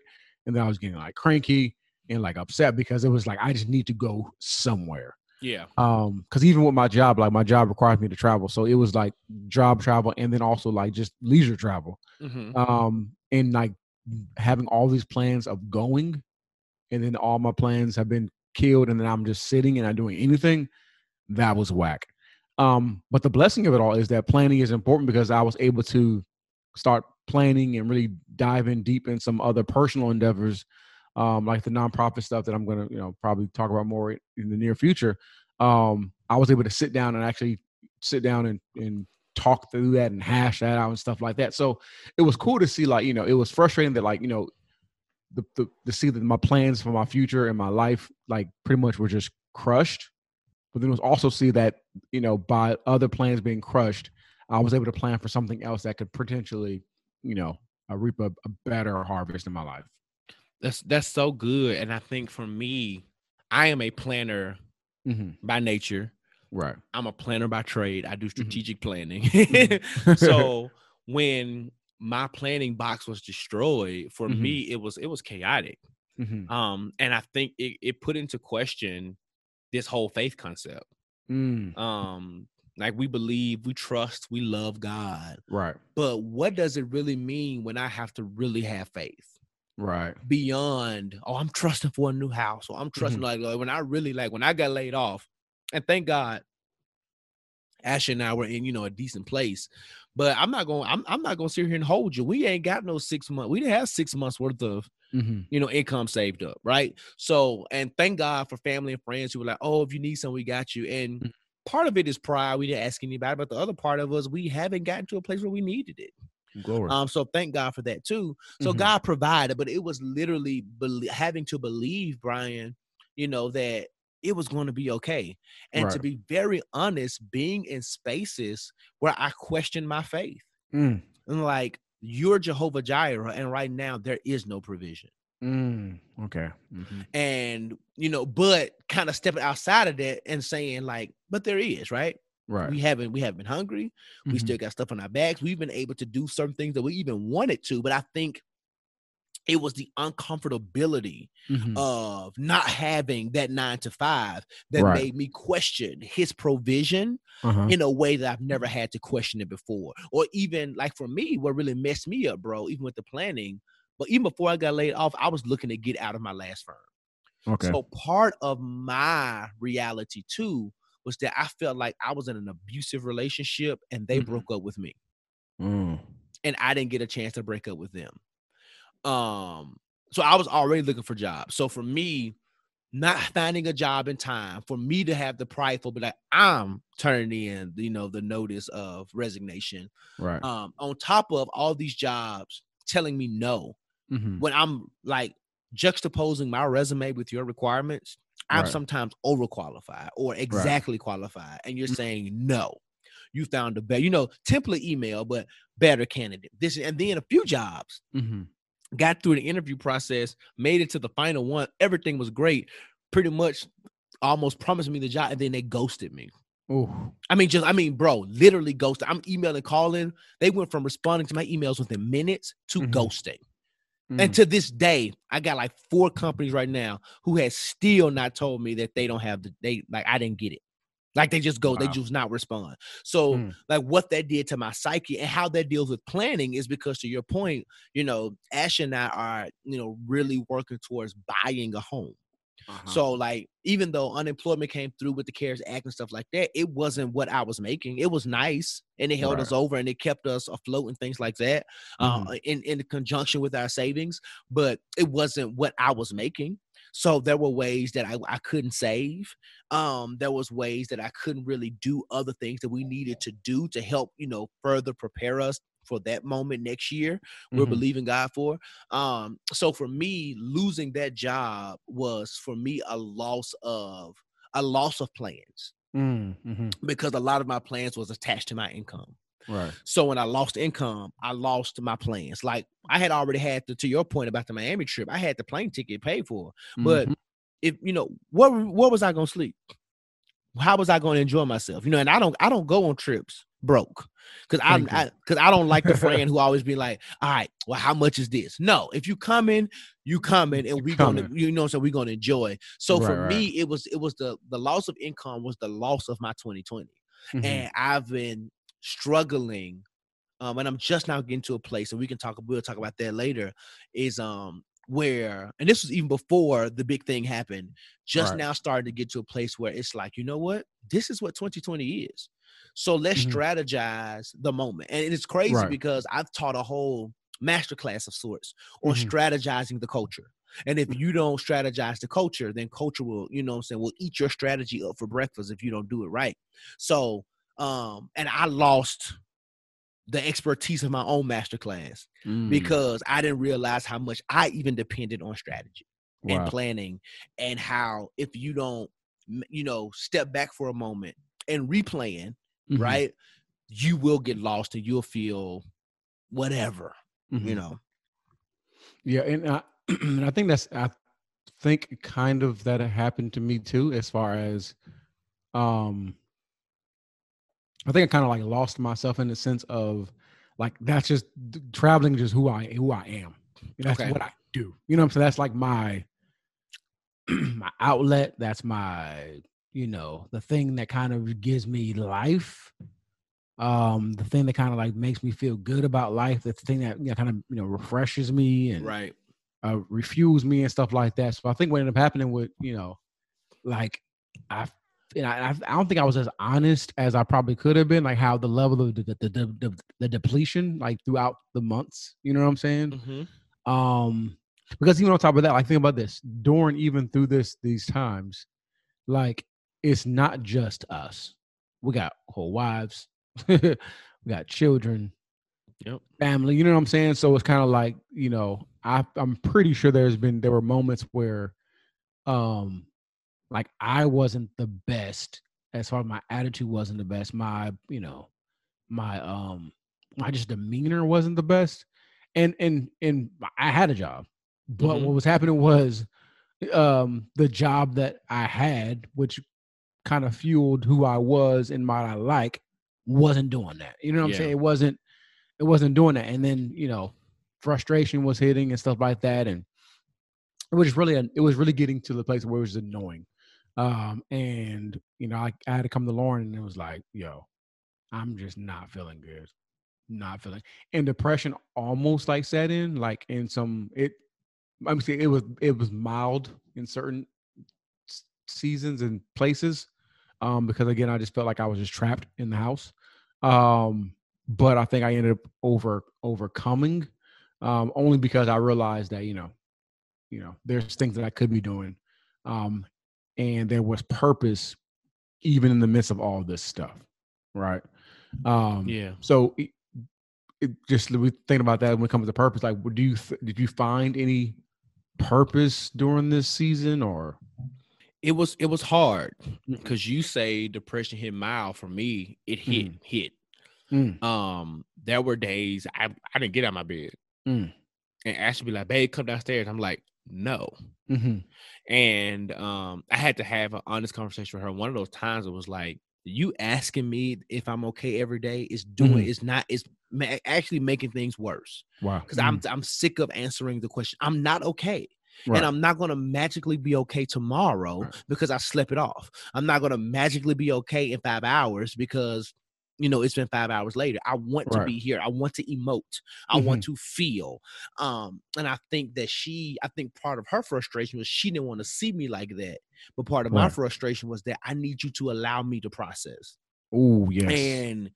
and then I was getting like cranky and like upset because it was like I just need to go somewhere Yeah. um because even with my job like my job requires me to travel. So it was like job travel and then also like just leisure travel. Hmm um and like having all these plans of going and then all my plans have been killed and then i'm just sitting and not doing anything that was whack. Um but the blessing of it all is that planning is important because i was able to start planning and really dive in deep in some other personal endeavors um, like the nonprofit stuff that I'm going to, you know, probably talk about more in the near future. Um, I was able to sit down and actually sit down and, and talk through that and hash that out and stuff like that. So it was cool to see, like, you know, it was frustrating that, like, you know, the, the to see that my plans for my future and my life, like, pretty much were just crushed. But then it was also see that, you know, by other plans being crushed, I was able to plan for something else that could potentially, you know, uh, reap a, a better harvest in my life. That's that's so good. And I think for me, I am a planner Mm-hmm. by nature. Right. I'm a planner by trade. I do strategic planning. Mhm. so when my planning box was destroyed, for Mhm. me, it was it was chaotic. Mm-hmm. Um, and I think it, it put into question this whole faith concept. Mm, Um, like we believe, we trust, we love God. right. But what does it really mean when I have to really have faith? Right. beyond oh i'm trusting for a new house or i'm trusting like, like, when i really like when i got laid off and thank god ashley and i were in you know a decent place but i'm not going I'm, I'm not going to sit here and hold you we ain't got no six months we didn't have six months worth of Mm-hmm. you know income saved up right so and thank god for family and friends who were like oh if you need something we got you and Mhm. part of it is pride we didn't ask anybody but the other part of us we haven't gotten to a place where we needed it Glory. um, so thank God for that too. So Mhm. God provided, but it was literally belie- having to believe, Brian, you know, that it was going to be okay. And to be very honest, being in spaces where I questioned my faith. Mm, And like, you're Jehovah Jireh, and right now there is no provision. mm, okay. Mm-hmm. And, you know, but kind of stepping outside of that and saying, like, but there is, right? Right. We haven't we haven't been hungry. We Mhm. still got stuff on our backs. We've been able to do certain things that we even wanted to, but I think it was the uncomfortability Mhm. of not having that nine to five that Right. made me question his provision Uh-huh. in a way that I've never had to question it before. Or even like for me, what really messed me up, bro, even with the planning, but even before I got laid off, I was looking to get out of my last firm. Okay. So part of my reality too was that I felt like I was in an abusive relationship and they Mhm. broke up with me Mm. and I didn't get a chance to break up with them. Um, so I was already looking for jobs. So for me, not finding a job in time, for me to have the prideful, but like I'm turning in, you know, the notice of resignation. Right. Um, on top of all these jobs telling me no, Mhm. when I'm like juxtaposing my resume with your requirements, I'm Right. sometimes overqualified or exactly qualified, and you're Mm. saying no. You found a better, you know, template email, but better candidate. This and then a few jobs Mhm. got through the interview process, made it to the final one. Everything was great. Pretty much almost promised me the job, and then they ghosted me. Ooh. I mean, just I mean, bro, literally ghosted. I'm emailing, calling. They went from responding to my emails within minutes to Mhm. ghosting. Mm. And to this day, I got like four companies right now who has still not told me that they don't have the they like I didn't get it. Like they just go, they just not respond. So Mm. like what that did to my psyche and how that deals with planning is because to your point, you know, Ash and I are, you know, really working towards buying a home. Uh-huh. So like even though unemployment came through with the CARES Act and stuff like that, it wasn't what I was making. It was nice and it held Right. us over and it kept us afloat and things like that. Mm-hmm. Uh, in in conjunction with our savings, but it wasn't what I was making. So there were ways that I, I couldn't save. Um, there was ways that I couldn't really do other things that we needed to do to help, you know, further prepare us for that moment next year we're Mhm. believing God for. Um, so for me, losing that job was for me a loss of a loss of plans Mm, mhm. because a lot of my plans was attached to my income. Right. So when I lost income, I lost my plans. Like I had already had the, to your point about the Miami trip, I had the plane ticket paid for. But Mhm. if you know, what where was I gonna sleep? How was I gonna enjoy myself? You know, and I don't I don't go on trips broke because I you. I because I don't like the friend who always be like, all right, well, how much is this? No, if you come in, you come in, and we gonna you know so we gonna enjoy. So Right, for right. me, it was it was the the loss of income was the loss of my 2020 Mhm. and I've been struggling. Um, and I'm just now getting to a place, and we can talk. We'll talk about that later. Is um where, and this was even before the big thing happened. Just Right. now starting to get to a place where it's like, you know what, this is what 2020 is. So let's Mhm. strategize the moment, and it's crazy Right. because I've taught a whole masterclass of sorts on Mhm. strategizing the culture. And if you don't strategize the culture, then culture will, you know what I'm saying, will eat your strategy up for breakfast if you don't do it right. So, um, and I lost the expertise of my own masterclass Mm. because I didn't realize how much I even depended on strategy and planning and how if you don't, you know, step back for a moment and replan, Mhm. right, you will get lost and you'll feel whatever, Mhm. you know. Yeah, and I, and I think that's I think kind of that happened to me too, as far as um I think I kind of like lost myself in the sense of like that's just traveling just who I who I am. That's Okay. what I do. You know what I'm saying? That's like my my outlet. That's my, you know, the thing that kind of gives me life. Um, the thing that kind of like makes me feel good about life, the thing that you know, kind of you know refreshes me and Right. uh, refuse me and stuff like that. So I think what ended up happening with you know, like I, you know, I, I don't think I was as honest as I probably could have been. Like how the level of the the, the, the, the depletion like throughout the months. You know what I'm saying? Mm-hmm. Um, because even on top of that, like think about this during even through this these times, like it's not just us. We got whole wives, we got children, Yep. family. You know what I'm saying? So it's kind of like you know, I I'm pretty sure there's been there were moments where, um, like I wasn't the best as far as my attitude wasn't the best. My you know, my um, my just demeanor wasn't the best, and and and I had a job, but Mhm. what was happening was, um, the job that I had, which kind of fueled who I was and what I like, wasn't doing that. You know what I'm saying? It wasn't it wasn't doing that. And then, you know, frustration was hitting and stuff like that, and it was just really it was really getting to the place where it was annoying. Um, and you know, I, I had to come to Lauren, and it was like, yo, I'm just not feeling good, not feeling, and depression almost like set in, like in some it. I'm saying it was it was mild in certain seasons and places, um, because again, I just felt like I was just trapped in the house. Um, but I think I ended up over overcoming, um, only because I realized that you know, you know, there's things that I could be doing, um, and there was purpose even in the midst of all this stuff, right? Um, Yeah. So it, it just we thinking about that when it comes to purpose. Like, do you th- did you find any purpose during this season, or It was it was hard Mm. because you say depression hit mild. For me, it hit hit. Mm. Um, there were days I I didn't get out of my bed, Mm. and Ashley be like, "Babe, come downstairs." I'm like, "No," Mhm. and um, I had to have an honest conversation with her. One of those times it was like, "You asking me if I'm okay every day is doing Mhm. is not ma- actually making things worse wow, because I'm I'm sick of answering the question. I'm not okay." Right. And I'm not going to magically be okay tomorrow Right. because I slept it off. I'm not going to magically be okay in five hours because, you know, it's been five hours later. I want to be here. I want to emote. I want to feel. Um, and I think that she, I think part of her frustration was she didn't want to see me like that. But part of my frustration was that I need you to allow me to process oh yes, and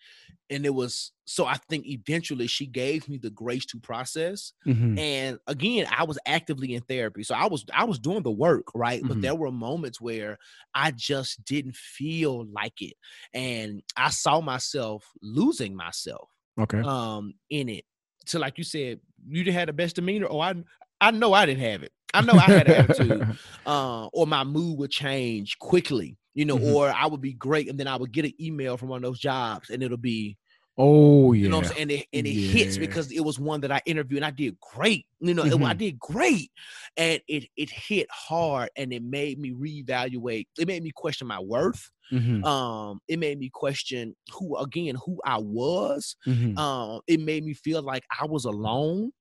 and it was so i think eventually she gave me the grace to process. Mhm. and again i was actively in therapy. So i was i was doing the work right? But Mhm. there were moments where i just didn't feel like it. And i saw myself losing myself okay, um in it. So like you said you didn't have the best demeanor? Oh i i know i didn't have it i know i had an attitude uh, or my mood would change quickly, you know, Mhm. or I would be great, and then I would get an email from one of those jobs, and it'll be, oh yeah, you know, what I'm saying, and it, and it hits because it was one that I interviewed and I did great, you know, it- I did great, and it it hit hard, and it made me reevaluate. It made me question my worth. Mhm. Um, it made me question who again who I was. Mhm. Um, it made me feel like I was alone.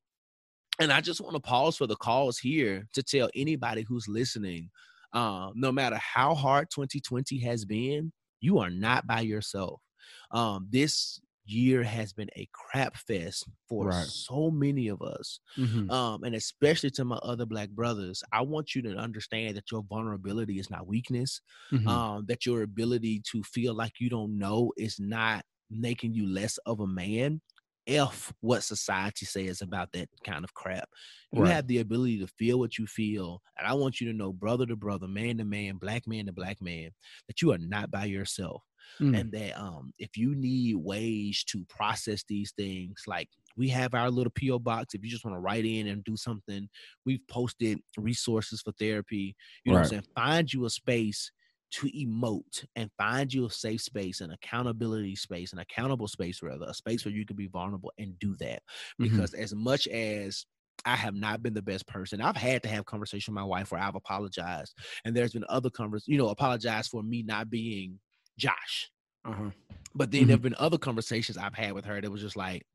And I just want to pause for the cause here to tell anybody who's listening, um, no matter how hard 2020 has been, you are not by yourself. Um, this year has been a crap fest for Right. so many of us. Mhm. Um, and especially to my other black brothers, I want you to understand that your vulnerability is not weakness Mhm. um, that your ability to feel like you don't know is not making you less of a man. F what society says about that kind of crap. You Right. have the ability to feel what you feel. And I want you to know, brother to brother, man to man, black man to black man, that you are not by yourself. Mm. And that um, if you need ways to process these things, like we have our little PO box. If you just want to write in and do something, we've posted resources for therapy. You know what I'm saying? Find you a space to emote and find you a safe space, an accountability space, an accountable space, rather, a space where you can be vulnerable and do that. Mhm. Because as much as I have not been the best person. I've had to have conversation with my wife where I've apologized, and there's been other convers, you know, apologize for me not being Josh. Uh-huh. But then there have been other conversations I've had with her that was just like,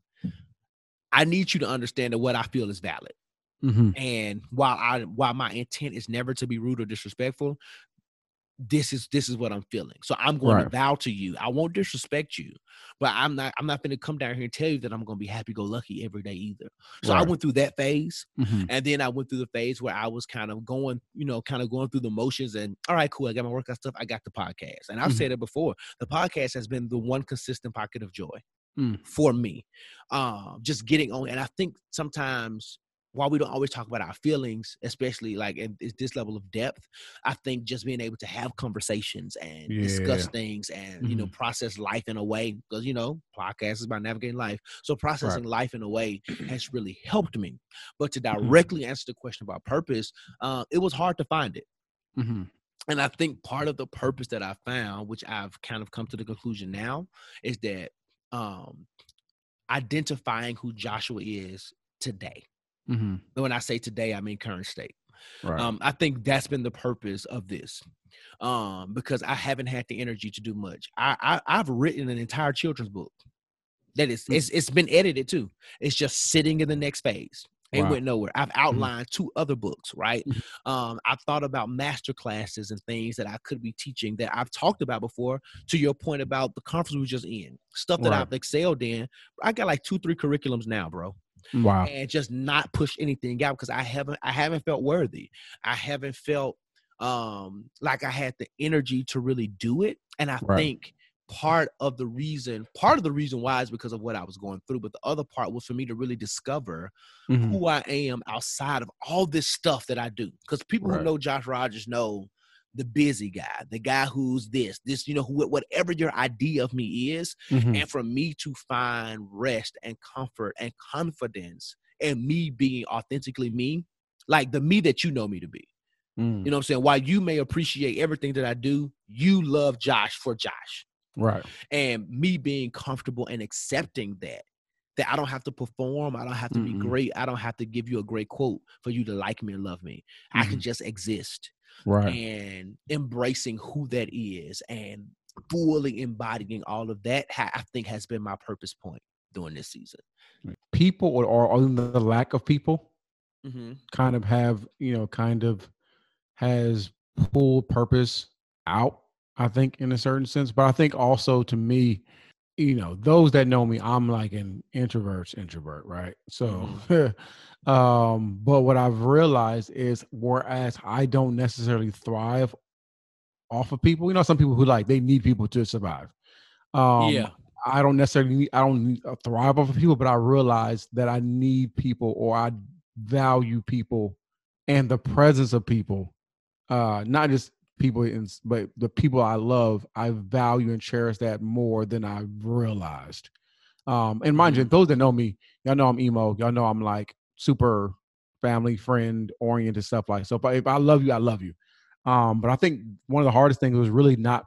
I need you to understand that what I feel is valid. Mhm. And while I while my intent is never to be rude or disrespectful, this is this is what I'm feeling. So I'm going to Right. vow to you. I won't disrespect you, but I'm not I'm not going to come down here and tell you that I'm going to be happy go lucky every day either. So I went through that phase, Mhm. and then I went through the phase where I was kind of going, you know, kind of going through the motions. And all right, cool. I got my workout stuff. I got the podcast, and I've Mhm. said it before. The podcast has been the one consistent pocket of joy Mm. for me. Um, just getting on, and I think sometimes while we don't always talk about our feelings, especially like in this- level of depth, I think just being able to have conversations and discuss things and you know process life in a way because you know podcast is about navigating life. So processing life in a way has really helped me. But to directly answer the question about purpose, uh, it was hard to find it Mhm. and I think part of the purpose that I found, which I've kind of come to the conclusion now, is that um identifying who Joshua is today. Mhm. And when I say today, I mean current state. Right. Um, I think that's been the purpose of this. Um, because I haven't had the energy to do much. I, I I've written an entire children's book. That is, Mm. it's it's been edited too. It's just sitting in the next phase. It Wow. went nowhere. I've outlined two other books, right? Mhm. Um, I've thought about master classes and things that I could be teaching that I've talked about before. To your point about the conference we were just in, stuff that Right. I've excelled in. I got like two, three curriculums now, bro Wow. and just not push anything out because I haven't I haven't felt worthy. I haven't felt um like I had the energy to really do it. And I Right. think part of the reason, part of the reason why is because of what I was going through, but the other part was for me to really discover Mhm. who I am outside of all this stuff that I do. Because people Right. who know Josh Rogers know the busy guy, the guy who's this, this, you know, who whatever your idea of me is, Mhm. and for me to find rest and comfort and confidence and me being authentically me, like the me that you know me to be. Mm. You know what I'm saying? While you may appreciate everything that I do, you love Josh for Josh. Right. And me being comfortable and accepting that. That I don't have to perform, I don't have to Mm-mm. be great, I don't have to give you a great quote for you to like me and love me. I can just exist Right. and embracing who that is and fully embodying all of that i think has been my purpose point during this season People or, or the lack of people mm-hmm. kind of have you know kind of has pulled purpose out i think in a certain sense but i think also to me you know those that know me i'm like an introvert's introvert right? So um but what i've realized is whereas i don't necessarily thrive off of people you know some people who like they need people to survive. Um Yeah. i don't necessarily need, i don't need, uh, thrive off of people but i realize that i need people or i value people and the presence of people uh not just people in but the people i love i value and cherish that more than i realized. Um and mind you those that know me y'all know i'm emo y'all know i'm like super family friend oriented stuff like so if I, if I love you i love you. Um but i think one of the hardest things was really not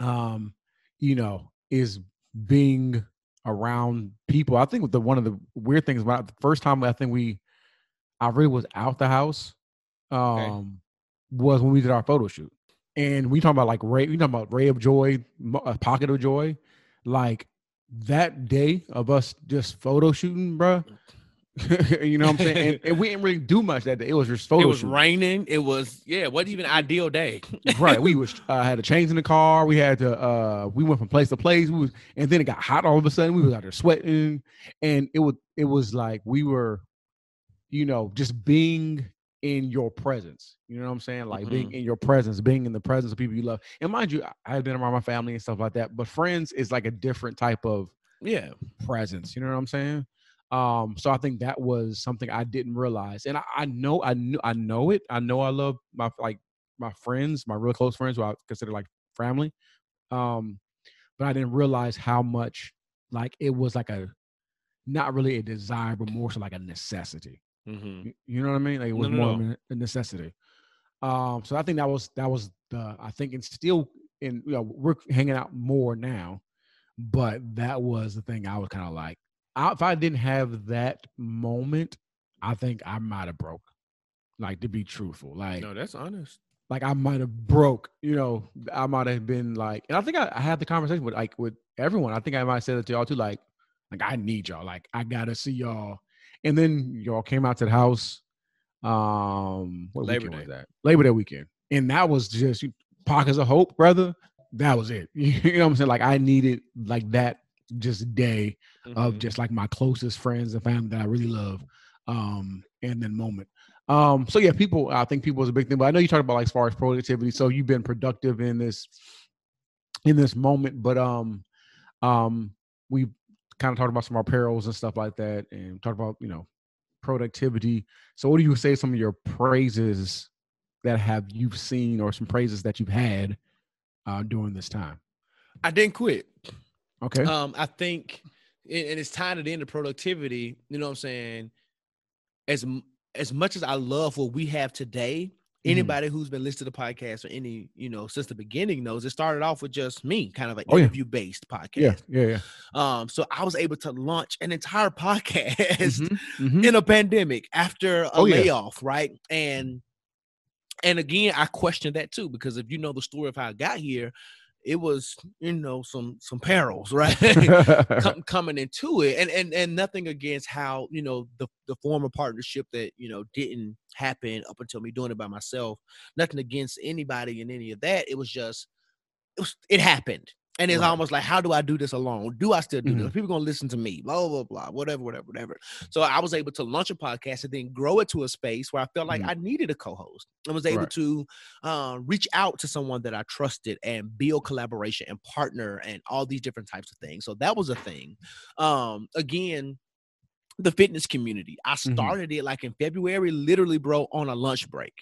um you know is being around people. I think the one of the weird things about the first time i think we i really was out the house um was when we did our photo shoot. And we talking about like ray we talking about ray of joy a pocket of joy. Like that day of us just photo shooting bruh you know what i'm saying? And, and we didn't really do much that day. It was just photo it was shoot. raining. It was yeah it wasn't even an ideal day. Right we was uh, had to change in the car. We had to uh we went from place to place. We was and then it got hot all of a sudden. We was out there sweating. And it was it was like we were you know just being in your presence you know what i'm saying like being in your presence being in the presence of people you love and mind you I- i had been around my family and stuff like that but friends is like a different type of yeah presence. You know what I'm saying? Um, so I think that was something I didn't realize, and I, I know I knew I know it. I know I love my like my friends, my real close friends, who I consider like family. Um, but I didn't realize how much like it was like a not really a desire, but more so like a necessity. Mm-hmm. You- know what I mean? Like it was no, more no. of a- a necessity. Um, so I think that was that was the I think and still in you know we're hanging out more now, but that was the thing I was kind of like I, if I didn't have that moment, I think I might have broke. Like to be truthful, like no that's honest like I might have broke. You know, I might have been like, and I think I, I had the conversation with like with everyone. I think I might have said it to y'all too. Like, like I need y'all. Like I gotta see y'all. And then y'all came out to the house. Um, what Labor weekend was Day. that? Labor Day weekend, and that was just you- pockets of hope, brother. That was it. You know what I'm saying? Like I needed like that just day of Mhm. just like my closest friends and family that I really love. Um, and then moment. Um, so yeah, people, I think people is a big thing, but I know you talked about like as far as productivity. So you've been productive in this in this moment, but um um we kind of talked about some of our perils and stuff like that and talked about, you know, productivity. So what do you say some of your praises that have you've seen or some praises that you've had uh during this time? i didn't quit Okay. um i think and and it's tied it into productivity you know what i'm saying as as much as i love what we have today Mhm. anybody who's been listening to the podcast or any you know since the beginning knows it started off with just me kind of an Oh, yeah. interview based podcast yeah, yeah, yeah. um so i was able to launch an entire podcast Mhm, mhm. in a pandemic after a Oh, yeah. layoff, right? And and again, I question that too because if you know the story of how I got here, it was you know some some perils right? Com- coming into it and and and nothing against how you know the the former partnership that you know didn't happen up until me doing it by myself. Nothing against anybody and any of that. It was just it, was, it happened and it's Right. almost like how do i do this alone do i still do Mhm. this people gonna listen to me blah blah blah whatever whatever whatever so i was able to launch a podcast and then grow it to a space where i felt like Mhm. i needed a co-host i was able Right. to uh, reach out to someone that i trusted and build collaboration and partner and all these different types of things so that was a thing um again the fitness community i Mhm. started it like in february literally bro on a lunch break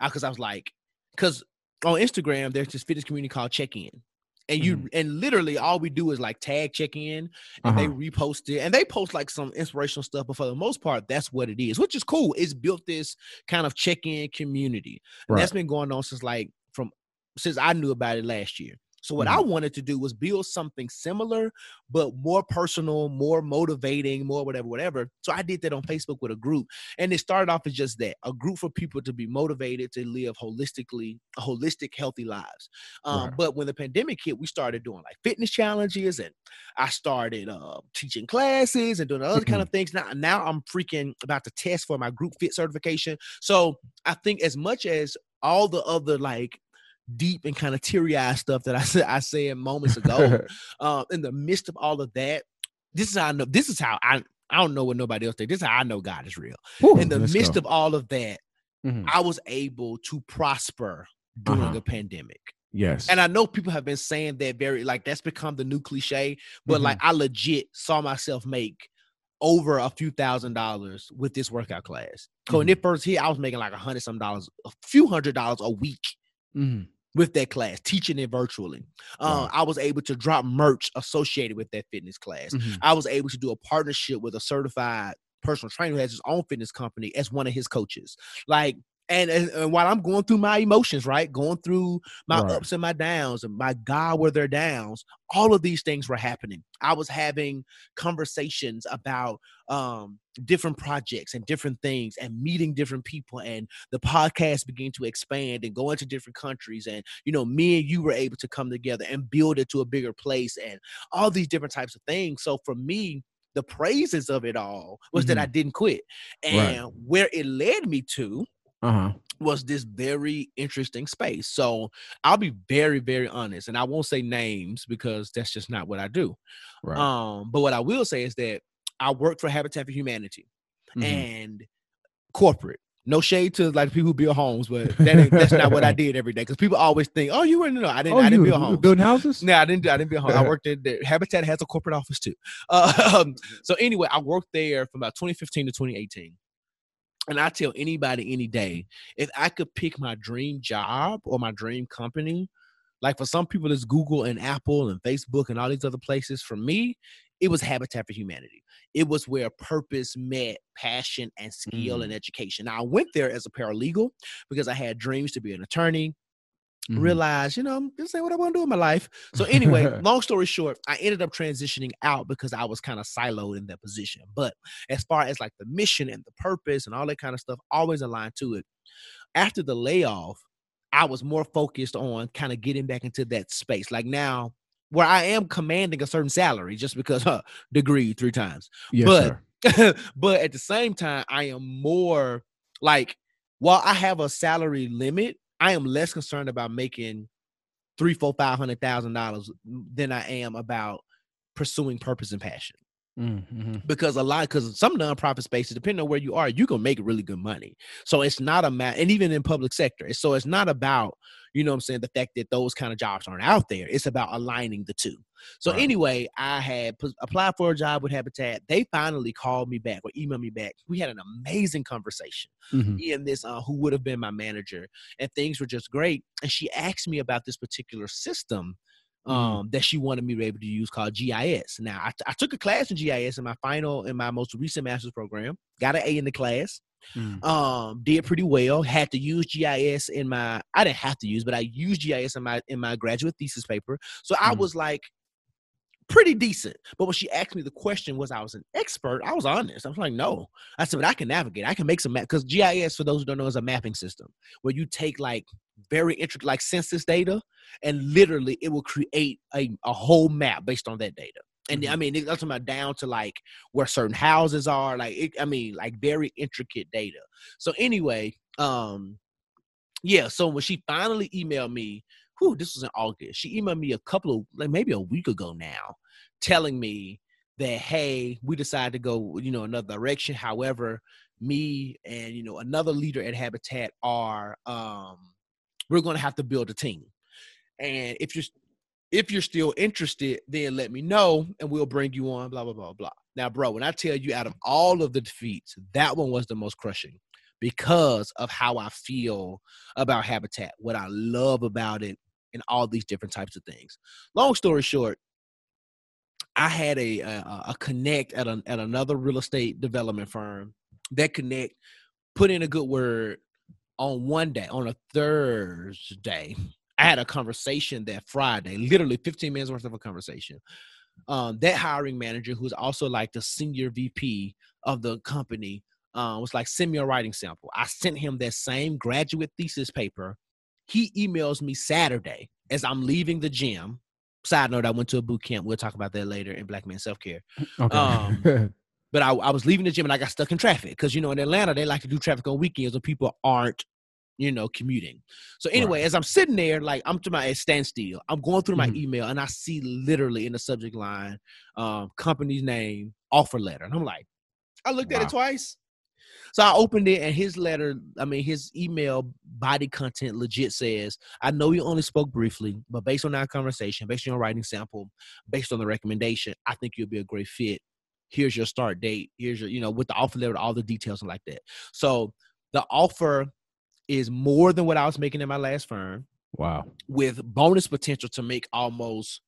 because I was like, because on Instagram there's this fitness community called Check In, and you and literally all we do is like tag Check In, and they Uh-huh. repost it, and they post like some inspirational stuff, but for the most part, that's what it is, which is cool. It's built this kind of Check In community, and Right. that's been going on since like from since I knew about it last year. So what I Mm-hmm. wanted to do was build something similar, but more personal, more motivating, more whatever, whatever. So I did that on Facebook with a group, and it started off as just that—a group for people to be motivated to live holistically, holistic, healthy lives. Um, Right. But when the pandemic hit, we started doing like fitness challenges, and I started uh, teaching classes and doing other Mm-hmm. kind of things. Now, now I'm freaking about to test for my group fit certification. So I think as much as all the other like deep and kind of teary-eyed stuff that I said I said moments ago, uh, in the midst of all of that, this is how I know. This is how I. I don't know what nobody else thinks. This is how I know God is real. Whew, In the midst go. of all of that, Mhm. I was able to prosper during Uh-huh. a pandemic. yes, And I know people have been saying that very like that's become the new cliche, but like Mm-hmm. I legit saw myself make over a few thousand dollars with this workout class. So when Mhm. it first hit, I was making like a hundred some dollars, a few hundred dollars a week Mhm. With that class, teaching it virtually. Uh, Wow. I was able to drop merch associated with that fitness class. Mhm. I was able to do a partnership with a certified personal trainer who has his own fitness company as one of his coaches. Like, and, and, and while I'm going through my emotions, right, going through my Right. ups and my downs, and my God, were there downs, all of these things were happening. I was having conversations about um, different projects and different things, and meeting different people, and the podcast began to expand and go into different countries, and you know, me and you were able to come together and build it to a bigger place, and all these different types of things. So for me, the praises of it all was that I didn't quit. And Right. where it led me to Uh-huh. was this very interesting space. So I'll be very, very honest, and I won't say names because that's just not what I do. Right. Um, but what I will say is that I work for Habitat for Humanity Mhm. and corporate. No shade to like people who build homes, but that ain't, that's not what I did every day. Because people always think, "Oh, you were no, I didn't. oh, I didn't you, build homes." building houses? No, I didn't. do- I didn't build homes. I worked in there. Habitat has a corporate office too. Uh, um, so anyway, I worked there from about 2015 to 2018. And I tell anybody any day, if I could pick my dream job or my dream company, like for some people it's Google and Apple and Facebook and all these other places. For me, it was Habitat for Humanity. It was where purpose met passion and skill Mm. and education. Now I went there as a paralegal because I had dreams to be an attorney, Mhm. realize, you know, this ain't what I want to do in my life. So anyway, long story short, I ended up transitioning out because I was kind of siloed in that position. But as far as like the mission and the purpose and all that kind of stuff, always aligned to it. After the layoff, I was more focused on kind of getting back into that space. Like now, where I am commanding a certain salary just because uh, degree three times Yes, but- but at the same time, I am more like while I have a salary limit, I am less concerned about making three, four, five hundred thousand dollars than I am about pursuing purpose and passion. Mm, mhm. Because a lot, because some nonprofit spaces, depending on where you are, you can make really good money. So it's not a matter, and even in public sector, so it's not about you know what I'm saying the fact that those kind of jobs aren't out there. It's about aligning the two. So Right. anyway, I had pos- applied for a job with Habitat. They finally called me back or emailed me back. We had an amazing conversation. Mhm. Me and this uh, who would have been my manager, and things were just great. And she asked me about this particular system Mhm. um, that she wanted me to be able to use called GIS. Now, I, I took a class in GIS in my final, in my most recent master's program. Got an A in the class Mm. um did pretty well had to use gis in my i didn't have to use but i used gis in my in my graduate thesis paper so i Mhm. was like pretty decent. But when she asked me the question was I was an expert, I was honest. I was like, no. I said, but I can navigate. I can make some map because GIS, for those who don't know, is a mapping system where you take like very intricate like census data and literally it will create a, a whole map based on that data. And I mean, it's talking about down to like where certain houses are, like it, I mean, like very intricate data. So anyway, um, yeah. So when she finally emailed me, whew, this was in August. She emailed me a couple of like maybe a week ago now, telling me that hey, we decided to go, you know, another direction. However, me and you know another leader at Habitat are um we're gonna have to build a team. And if you're if you're still interested, then let me know and we'll bring you on, blah, blah, blah, blah. Now, bro, when I tell you out of all of the defeats, that one was the most crushing because of how I feel about Habitat, what I love about it, and all these different types of things. Long story short, I had a a, a connect at a, at another real estate development firm. That connect put in a good word on one day, on a Thursday. I had a conversation that Friday, literally 15 minutes worth of a conversation. Um, that hiring manager, who's also like the senior VP of the company, uh, was like, send me a writing sample. I sent him that same graduate thesis paper. He emails me Saturday as I'm leaving the gym. Side note, I went to a boot camp. We'll talk about that later in Black Man Self Care. Okay. Um, But I, I was leaving the gym and I got stuck in traffic because you know in Atlanta they like to do traffic on weekends when people aren't, you know, commuting. So anyway, Right. as I'm sitting there, like I'm to my standstill, I'm going through my Mhm. email and I see literally in the subject line, um, company's name, offer letter, and I'm like, I looked at it twice. So I opened it and his letter, I mean his email body content legit says, I know you only spoke briefly, but based on our conversation, based on your writing sample, based on the recommendation, I think you'll be a great fit. Here's your start date. Here's your, you know, with the offer letter, all the details and like that. So the offer is more than what I was making in my last firm wow. with bonus potential to make almost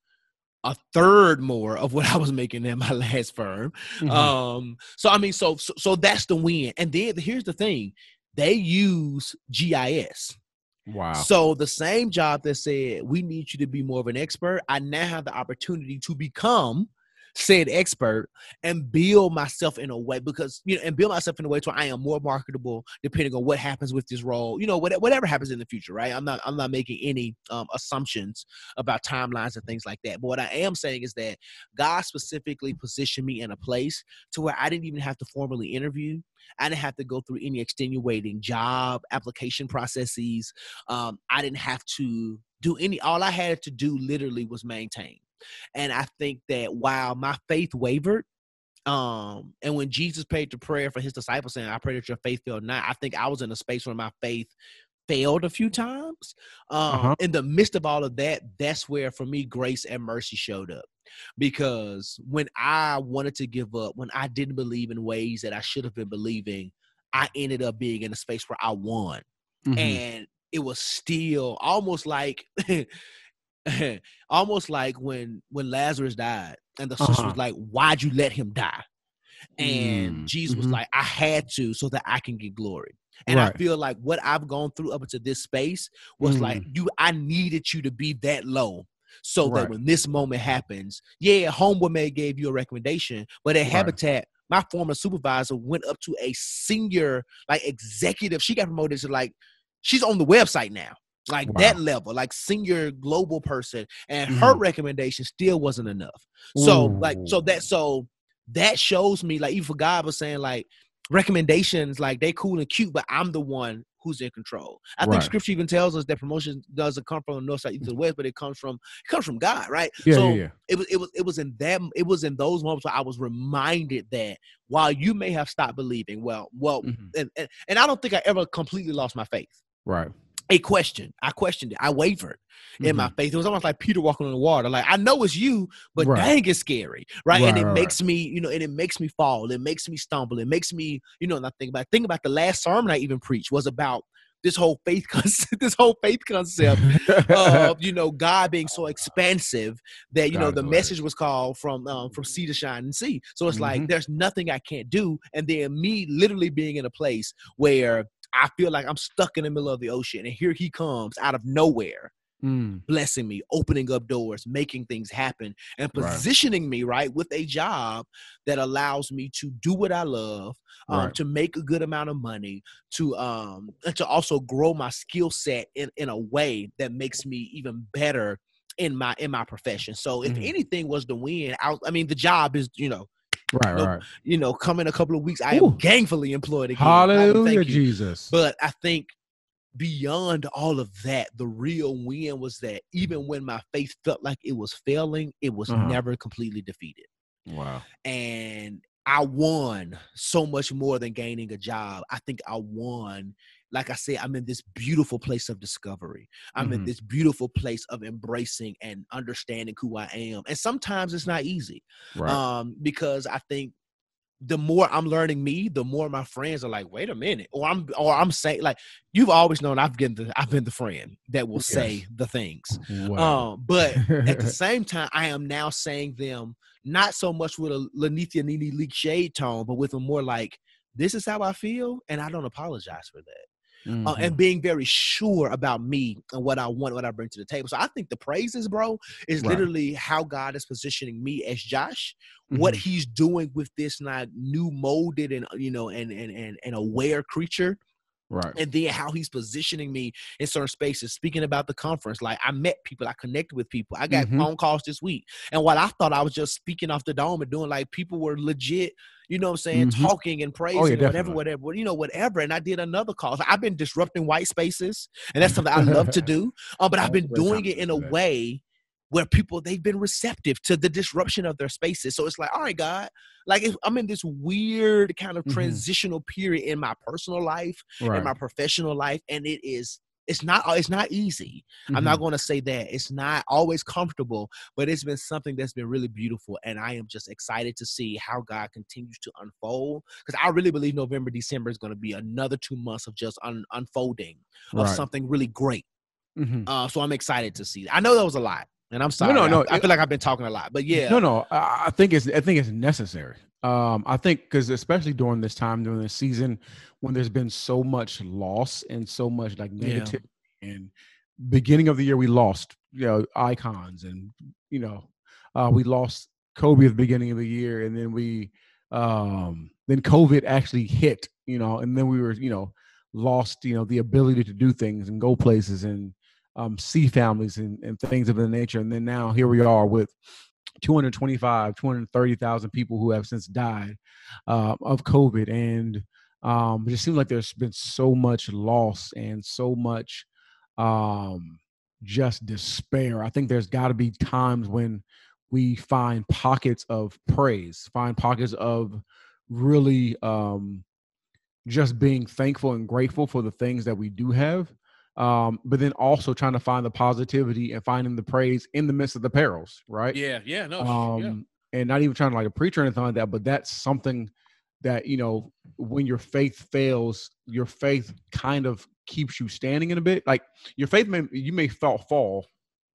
a third more of what I was making in my last firm. Mhm. Um, so I mean, so, so so that's the win. And then here's the thing: they use GIS. wow. So the same job that said we need you to be more of an expert, I now have the opportunity to become said expert and build myself in a way because you know and build myself in a way to where I am more marketable depending on what happens with this role. You know, whatever happens in the future, right? I'm not I'm not making any um, assumptions about timelines and things like that. But what I am saying is that God specifically positioned me in a place to where I didn't even have to formally interview. I didn't have to go through any extenuating job application processes. Um, I didn't have to do any. All I had to do literally was maintain. And I think that while my faith wavered, um, and when Jesus prayed the prayer for his disciples, saying, "I pray that your faith fail not," I think I was in a space where my faith failed a few times. Um, Uh-huh. In the midst of all of that, that's where for me grace and mercy showed up. Because when I wanted to give up, when I didn't believe in ways that I should have been believing, I ended up being in a space where I won Mhm. and it was still almost like almost like when when Lazarus died and the sister Uh-huh. was like why'd you let him die and Mm, Jesus was mhm. like I had to so that I can get glory and I feel like what I've gone through up into this space was like you I needed you to be that low so that Mm. When this moment happens yeah homeboy may gave you a recommendation but at Right. Habitat my former supervisor went up to a senior like executive she got promoted to like she's on the website now like Wow. that level like senior global person and her Mhm. recommendation still wasn't enough so like so that so that shows me like even for god was saying like recommendations like they cool and cute but i'm the one who's in control i think scripture even tells us that promotion doesn't come from the north side east to the west but it comes from it comes from god right Yeah, so yeah, yeah. it was it was it was in that it was in those moments where I was reminded that while you may have stopped believing, well, well, Mhm. and, and and I don't think I ever completely lost my faith. Right. A question, I questioned it, I wavered in my Mhm. faith. It was almost like Peter walking on the water. Like I know it's you, but Right. dang, it's scary, right? and it right, makes me, you know, and it makes me fall. It makes me stumble. It makes me, you know, and I think about think about the last sermon I even preached was about this whole faith concept, this whole faith concept of you know God being so expansive that you God know the message was called from um, from sea to shine and sea. So it's like Mhm. there's nothing I can't do, and then me literally being in a place where I feel like I'm stuck in the middle of the ocean, and here he comes out of nowhere Mm, blessing me, opening up doors, making things happen, and Right. positioning me right with a job that allows me to do what I love, um, Right. to make a good amount of money, to um, and to also grow my skill set in in a way that makes me even better in my in my profession. So if Mhm. anything was the win, I, I mean the job is you know right, Nope. right. you know come in a couple of weeks. I Ooh. am gainfully employed again. Hallelujah. Jesus. But I think beyond all of that, the real win was that even when my faith felt like it was failing, it was Uh-huh. never completely defeated. wow. And I won so much more than gaining a job. I think I won. Like I say, I'm in this beautiful place of discovery. I'm in Mhm. this beautiful place of embracing and understanding who I am. And sometimes it's not easy Right. um because i think the more i'm learning me the more my friends are like wait a minute or i'm or i'm saying like you've always known i've been the i've been the friend that will say the things wow. um but at the same time i am now saying them not so much with a lanithia nini leak shade tone but with a more like this is how i feel and i don't apologize for that uh, Mhm. and being very sure about me and what I want, what I bring to the table. So I think the praises, bro, is Right. literally how God is positioning me as Josh, what Mhm. He's doing with this like new molded and you know and and and, and aware creature, right. and then how He's positioning me in certain spaces. Speaking about the conference, like I met people, I connected with people. I got Mhm. phone calls this week, and while I thought I was just speaking off the dome and doing like people were legit. You know what I'm saying? Mhm. Talking and praising, and whatever, whatever, you know, whatever. And I did another call. So I've been disrupting white spaces, and that's something I love to do. Um, but I've been doing it in a way where people they've been receptive to the disruption of their spaces. So it's like, all right, God, like if I'm in this weird kind of Mhm. transitional period in my personal life Right. in my professional life, and it is. It's not. It's not easy. I'm Mhm. not going to say that. It's not always comfortable, but it's been something that's been really beautiful, and I am just excited to see how God continues to unfold. Because I really believe November, December is going to be another two months of just un- unfolding of Right. something really great. Mhm. Uh, so I'm excited to see. I know that was a lot, and I'm sorry. no, no, I, I feel like I've been talking a lot, but yeah, No, no. I, think it's I think it's necessary. Um, I think because especially during this time during this season when there's been so much loss and so much like Yeah. negative and beginning of the year we lost you know icons and you know uh, we lost Kobe at the beginning of the year and then we um then COVID actually hit you know and then we were you know lost you know the ability to do things and go places and um, see families and, and things of that nature. And then now here we are with 225 230,000 people who have since died uh, of covid. And um, it just seems like there's been so much loss and so much um, just despair. I think there's got to be times when we find pockets of praise find pockets of really um, just being thankful and grateful for the things that we do have um, but then also trying to find the positivity and finding the praise in the midst of the perils right? Yeah, yeah, no, um and not even trying to like a preacher or anything like that but that's something that you know when your faith fails your faith kind of keeps you standing in a bit. Like your faith may you may fall fall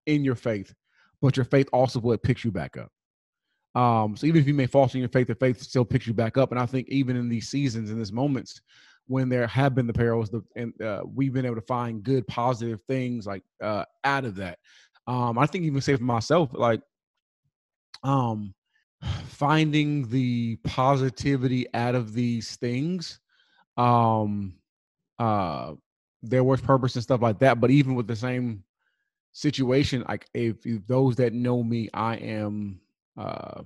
in your faith but your faith also what picks you back up. Um so even if you may fall in your faith the faith still picks you back up. And i think even in these seasons in these moments when there have been the perils the, and uh, we've been able to find good positive things like uh out of that. Um i think even say for myself like um finding the positivity out of these things um uh there was purpose and stuff like that but even with the same situation like if, if those that know me i am uh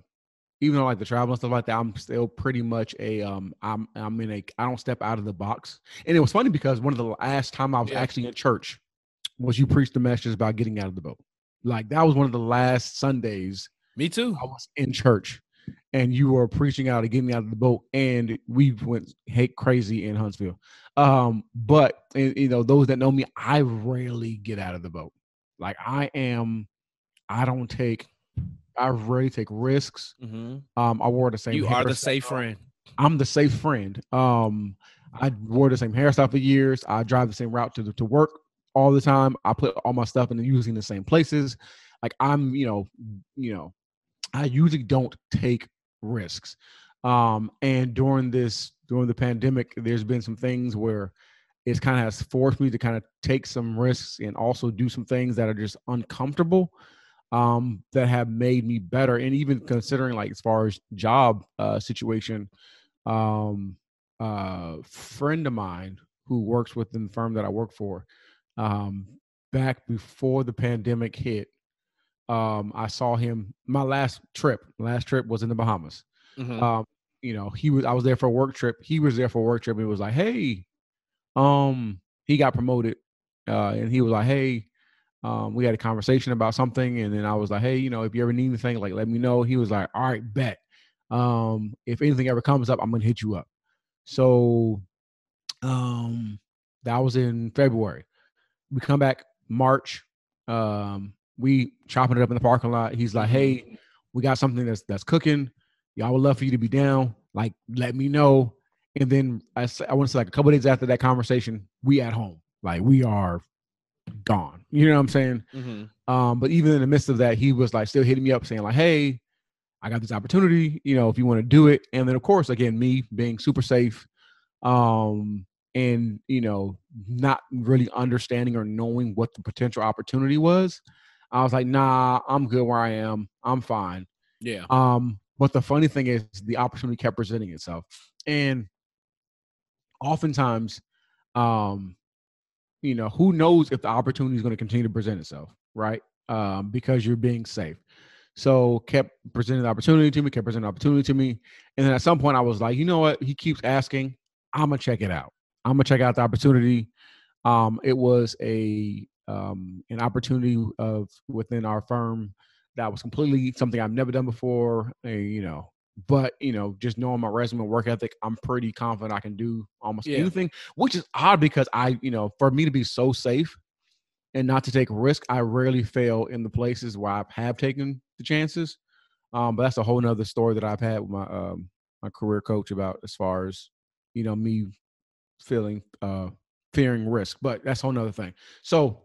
even though like the travel and stuff like that i'm still pretty much a um i'm i'm in a i don't step out of the box and it was funny because one of the last time i was Yeah. actually in church was you preached the message about getting out of the boat like that was one of the last sundays me too. I was in church and you were preaching out of getting out of the boat and we went hate crazy in Huntsville. Um, but and, you know, those that know me, I rarely get out of the boat. Like I am, I don't take, I rarely take risks. hmm Um, I wore the same. You are the safe friend. I'm the safe friend. Um, I wore the same hairstyle for years. I drive the same route to to work all the time. I put all my stuff in using the same places. Like I'm, you know, you know, I usually don't take risks. Um, and during this during the pandemic, there's been some things where it's kind of has forced me to kind of take some risks and also do some things that are just uncomfortable um, that have made me better. And even considering like as far as job uh, situation, um, uh, friend of mine who works within the firm that I work for, um, back before the pandemic hit, um, I saw him. My last trip, last trip was in the Bahamas. Mhm. Um, you know, he was. I was there for a work trip. He was there for a work trip. He was like, "Hey, um, he got promoted, uh, and he was like, "Hey, um, we had a conversation about something." And then I was like, "Hey, you know, if you ever need anything, like, let me know." He was like, "All right, bet. Um, if anything ever comes up, I'm gonna hit you up." So, um, that was in February. We come back March. Um, we chopping it up in the parking lot. He's like, "Hey, we got something that's that's cooking. Y'all would love for you to be down. Like, let me know." And then I, I want to say like a couple days after that conversation, we at home. Like we are gone. You know what I'm saying? Mhm. Um, but even in the midst of that, he was like still hitting me up saying like, "Hey, I got this opportunity. You know, if you want to do it." And then of course, again, me being super safe, um, and you know, not really understanding or knowing what the potential opportunity was, I was like, "Nah, I'm good where I am. I'm fine." Yeah. Um, but the funny thing is, the opportunity kept presenting itself, and oftentimes, um, you know, who knows if the opportunity is going to continue to present itself, right? Um, because you're being safe. So kept presenting the opportunity to me, kept presenting the opportunity to me, and then at some point I was like, you know what? He keeps asking, I'm gonna check it out. I'm gonna check out the opportunity. Um, it was a um, an opportunity of within our firm that was completely something I've never done before. uh, you know, but you know, just knowing my resume, and work ethic, I'm pretty confident I can do almost Yeah. anything. Which is odd because I, you know, for me to be so safe and not to take risk, I rarely fail in the places where I have taken the chances. Um, but that's a whole nother story that I've had with my um, my career coach about as far as you know me feeling uh fearing risk but that's a whole nother thing so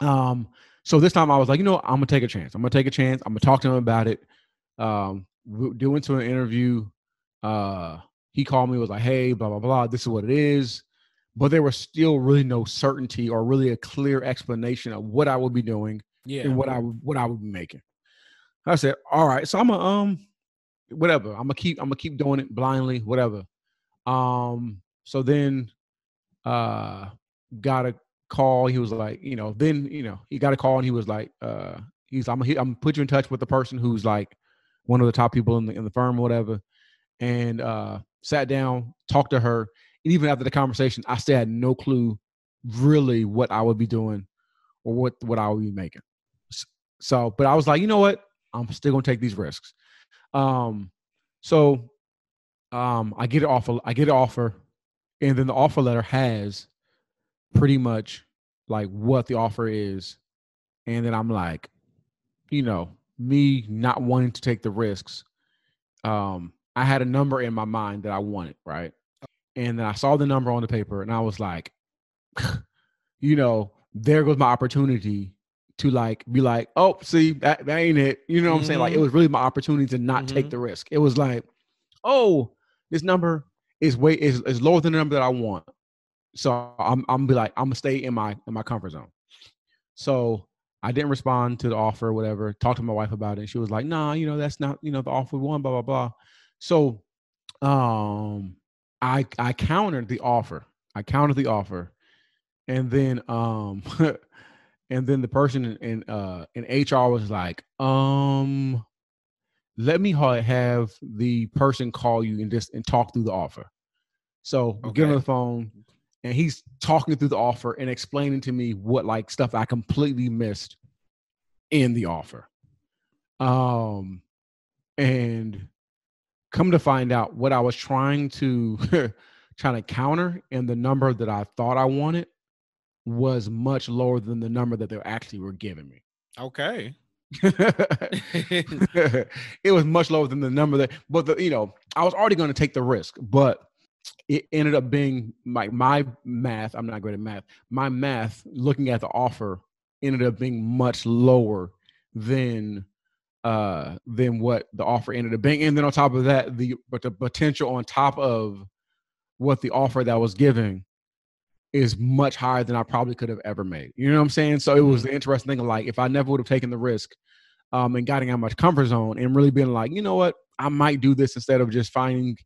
um so this time i was like you know i'm gonna take a chance i'm gonna take a chance i'm gonna talk to him about it um we do into an interview uh he called me was like hey blah blah blah this is what it is but there was still really no certainty or really a clear explanation of what i would be doing Yeah. and what I what I would be making. I said, all right, so I'm gonna um whatever. I'm gonna keep I'm gonna keep doing it blindly, whatever. Um so then uh got a call. He was like, you know, then you know, he got a call and he was like, uh he's I'm I'm put you in touch with the person who's like one of the top people in the in the firm or whatever. And uh sat down, talked to her. And even after the conversation, I still had no clue really what I would be doing or what what I would be making. So, but I was like, you know what? I'm still gonna take these risks. Um, so um I get an offer, I get an offer, and then the offer letter has pretty much like what the offer is. And then I'm like, you know, me not wanting to take the risks. Um, I had a number in my mind that I wanted, right? And then I saw the number on the paper and I was like, you know, there goes my opportunity to like be like, oh, see, that, that ain't it. You know what I'm saying? Like it Mhm. was really my opportunity to not take Mhm. the risk. It was like, oh, this number is way is, is lower than the number that I want. So I'm I'm be like, I'm gonna stay in my in my comfort zone. So I didn't respond to the offer or whatever. Talked to my wife about it. She was like, nah, you know, that's not, you know, the offer we want, blah, blah, blah. So um I I countered the offer. I countered the offer. And then um and then the person in, in uh in HR was like, um let me have the person call you and just and talk through the offer. So we get on the phone and he's talking through the offer and explaining to me what like stuff I completely missed in the offer. Um and come to find out what I was trying to trying to counter and the number that I thought I wanted was much lower than the number that they actually were giving me. Okay. it was much lower than the number that but the you know i was already going to take the risk but it ended up being my my math i'm not great at math my math looking at the offer ended up being much lower than uh than what the offer ended up being and then on top of that the but the potential on top of what the offer that was giving is much higher than I probably could have ever made. You know what I'm saying? So it was Mm-hmm. the interesting thing of like if I never would have taken the risk um and gotten out of my comfort zone and really been like, you know what, I might do this instead of just finding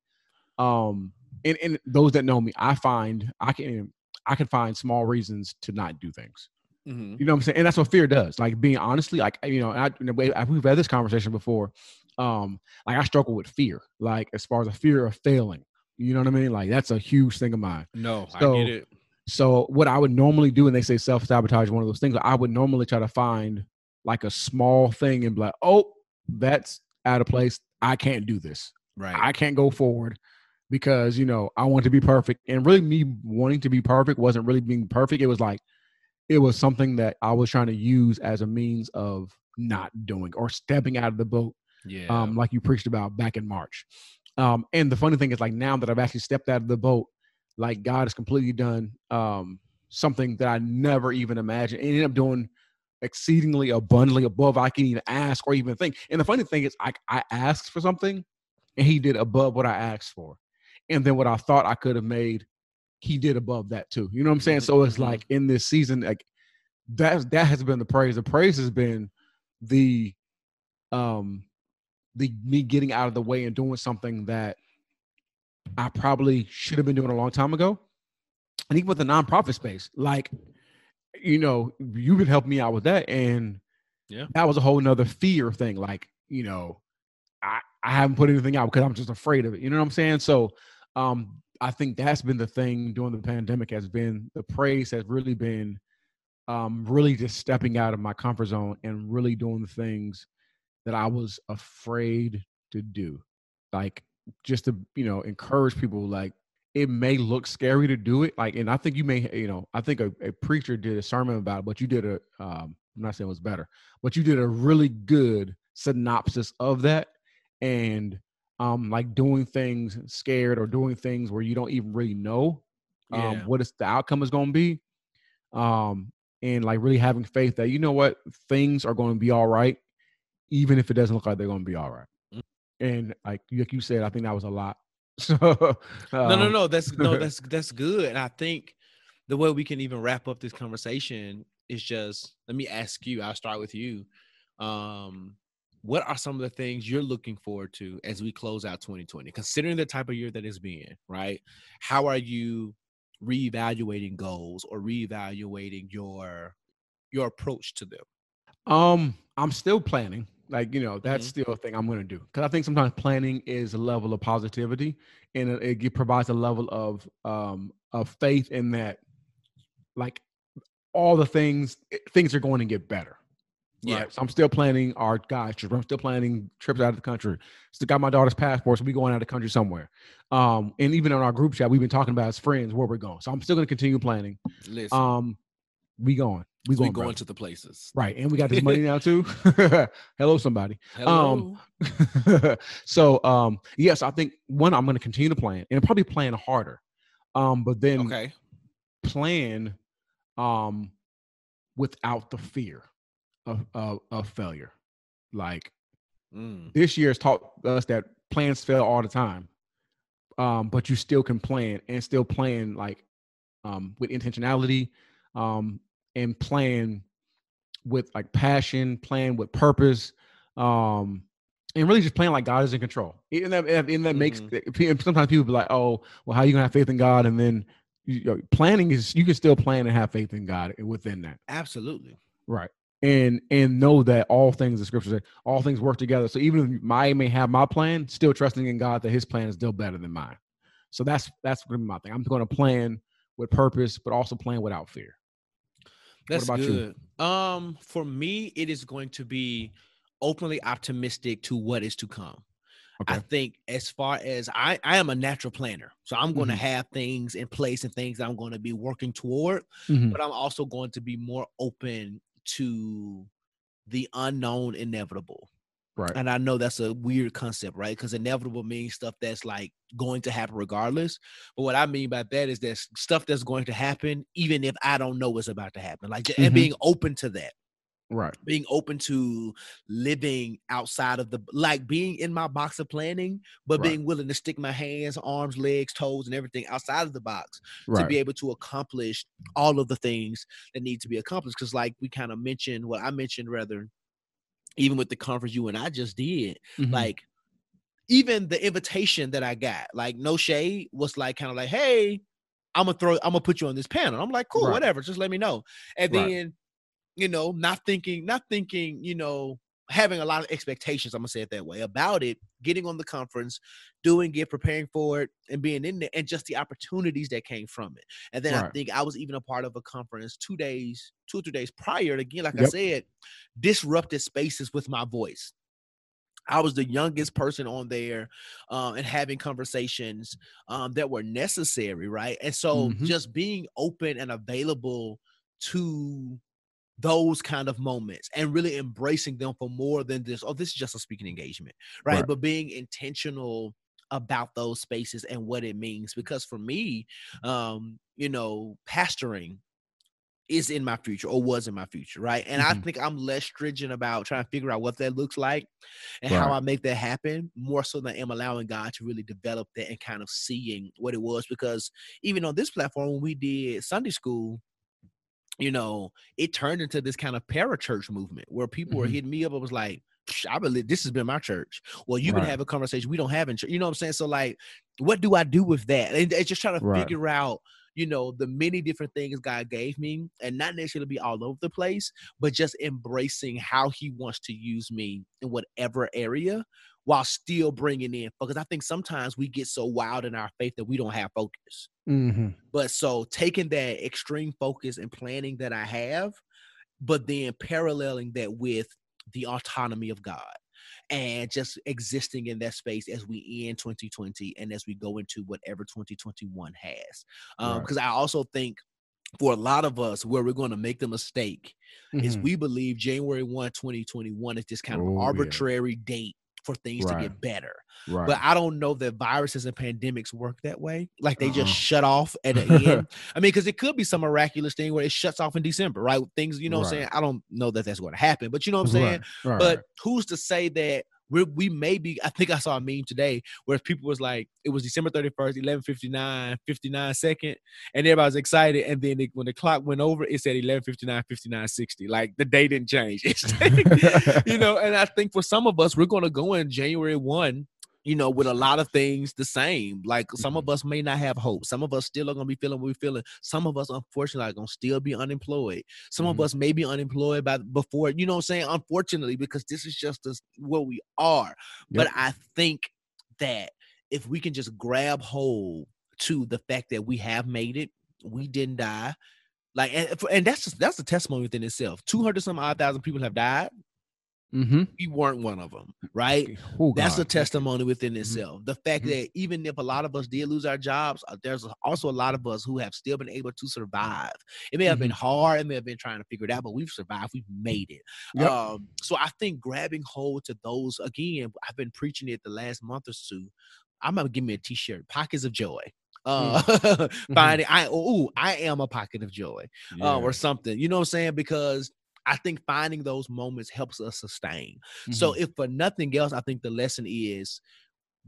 um and, and those that know me, I find I can I can find small reasons to not do things. Mhm. You know what I'm saying? And that's what fear does. Like being honestly, like you know, I, in a way, I- we've had this conversation before. Um, like I struggle with fear, like as far as the fear of failing. You know what I mean? Like that's a huge thing of mine. No, I So- get it. So what I would normally do, and they say self sabotage one of those things. I would normally try to find like a small thing and be like, oh, that's out of place. I can't do this. Right. I can't go forward because you know I want to be perfect. And really, me wanting to be perfect wasn't really being perfect. It was like it was something that I was trying to use as a means of not doing or stepping out of the boat, yeah. um, like you preached about back in March. Um, and the funny thing is, like now that I've actually stepped out of the boat, like God has completely done um, something that I never even imagined. And ended up doing exceedingly abundantly above I can even ask or even think. And the funny thing is, I I asked for something, and He did above what I asked for, and then what I thought I could have made, He did above that too. You know what I'm saying? Mhm, So it's mhm. like in this season, like that that has been the praise. The praise has been the um the me getting out of the way and doing something that I probably should have been doing a long time ago. And even with the nonprofit space, like, you know, you've been helping me out with that. And Yeah. that was a whole nother fear thing. Like, you know, I, I haven't put anything out because I'm just afraid of it. You know what I'm saying? So um I think that's been the thing during the pandemic has been the praise has really been um really just stepping out of my comfort zone and really doing the things that I was afraid to do. Like just to, you know, encourage people like it may look scary to do it. Like, and I think you may, you know, I think a, a preacher did a sermon about it, but you did a um I'm not saying it was better, but you did a really good synopsis of that and um like doing things scared or doing things where you don't even really know um Yeah. what is the outcome is going to be um and like really having faith that you know what things are going to be all right even if it doesn't look like they're going to be all right Mm. and like you- like you said i think that was a lot so no, no, um, no. That's no, that's that's good. And I think the way we can even wrap up this conversation is just let me ask you. I'll start with you. Um, what are some of the things you're looking forward to as we close out 2020? Considering the type of year that it's been, right? How are you reevaluating goals or reevaluating your your approach to them? Um, I'm still planning. Like, you know, that's Mm-hmm. still a thing I'm going to do. Because I think sometimes planning is a level of positivity and it, it provides a level of um of faith in that like all the things eh, things are going to get better. Yeah. Right? So I'm still planning our guys trips. I'm still planning trips out of the country. Still got my daughter's passport, so we going out of the country somewhere. Um, and even on our group chat, we've been talking about as friends where we're going. So I'm still gonna continue planning. Listen, Um, we going. We going, we going, brother. to the places. Right, and we got this money now too. Hello, somebody. Hello. so, um, yes, I think one, I'm going to continue to plan and probably plan harder. Um, but then okay. plan, um, without the fear of of, of failure. Like Mm. this year has taught us that plans fail all the time. Um, but you still can plan and still plan like um with intentionality, um, and plan with like passion, plan with purpose, um, and really just playing like God is in control. And that, and that makes Mhm. sometimes people be like, "Oh, well, how are you gonna have faith in God?" And then you know, planning is you can still plan and have faith in God within that. Absolutely. Right. And and know that all things the scripture say, all things work together. So even if I may have my plan, still trusting in God that his plan is still better than mine. So that's that's gonna be my thing. I'm gonna plan with purpose, but also plan without fear. That's about you? good. Um, for me, it is going to be openly optimistic to what is to come. I think as far as I, I am a natural planner, so I'm going to Mhm. have things in place and things I'm going to be working toward, Mhm. but I'm also going to be more open to the unknown, inevitable. Right. And I know that's a weird concept, right? Because inevitable means stuff that's like going to happen regardless. But what I mean by that is that stuff that's going to happen, even if I don't know what's about to happen, like and Mhm. being open to that. Right. being open to living outside of the like being in my box of planning, but Right. being willing to stick my hands, arms, legs, toes, and everything outside of the box Right. to be able to accomplish all of the things that need to be accomplished. Because, like we kind of mentioned, what I mentioned rather, even with the conference you and I just did, Mhm. like even the invitation that I got, like no shade, was like kind of like, hey, I'm gonna throw, I'm gonna put you on this panel. I'm like, cool, Right. whatever, just let me know. And then, you know, not thinking, not thinking, you know, having a lot of expectations, I'm gonna say it that way, about it, getting on the conference, doing it, preparing for it, and being in there, and just the opportunities that came from it. And then I think I was even a part of a conference two days, two or three days prior. And again, like I said, disrupted spaces with my voice. I was the youngest person on there um, and having conversations um, that were necessary, right? And so Mhm. just being open and available to those kind of moments and really embracing them for more than this, oh, this is just a speaking engagement, right? Right. But being intentional about those spaces and what it means. Because for me, um, you know, pastoring is in my future or was in my future, right? And I Mhm. think I'm less stringent about trying to figure out what that looks like and how I make that happen, more so than I am allowing God to really develop that and kind of seeing what it was. Because even on this platform, when we did Sunday school, you know, it turned into this kind of parachurch movement where people were Mhm. hitting me up and was like, I believe this has been my church. Well, you can Right. have a conversation we don't have in church. You know what I'm saying? So, like, what do I do with that? And it's just trying to Right. figure out, you know, the many different things God gave me and not necessarily be all over the place, but just embracing how He wants to use me in whatever area while still bringing in. Because I think sometimes we get so wild in our faith that we don't have focus. Mhm. But so taking that extreme focus and planning that I have, but then paralleling that with the autonomy of God and just existing in that space as we end 2020 and as we go into whatever 2021 has. Um, Right. because I also think for a lot of us, where we're going to make the mistake is Mhm. we believe January 1, 2021 is this kind of Oh, yeah. arbitrary date for things to get better. Right. But I don't know that viruses and pandemics work that way. Like they just Uh-uh. shut off at the end. I mean, because it could be some miraculous thing where it shuts off in December, right? Things, you know what I'm saying? I don't know that that's going to happen, but you know what I'm saying? Right. Right. But who's to say that we're, we may be? I think I saw a meme today where people was like, it was December 31st, 11:59, 59 second, and everybody's excited. And then it, when the clock went over, it said 11:59, 59, 60. Like the day didn't change. You know, and I think for some of us, we're going to go in January 1 you know, with a lot of things the same. Like some of us may not have hope. Some of us still are gonna be feeling what we're feeling. Some of us, unfortunately, are gonna still be unemployed. Some of Mhm. us may be unemployed by before, you know what I'm saying? Unfortunately, because this is just us where we are. But I think that if we can just grab hold to the fact that we have made it, we didn't die. Like and, and that's just, that's a testimony within itself. Two hundred some odd thousand people have died. Mhm. We weren't one of them, right? Oh, That's a testimony within Mhm. itself. The fact Mhm. that even if a lot of us did lose our jobs, uh, there's also a lot of us who have still been able to survive. It may have been hard, it may have been trying to figure it out, but we've survived, we've made it. Yep. Um, so I think grabbing hold to those again, I've been preaching it the last month or two. I'm gonna give me a t-shirt, pockets of joy. Uh finding I oh I am a pocket of joy uh, or something. You know what I'm saying? Because I think finding those moments helps us sustain. So Mhm. if for nothing else, I think the lesson is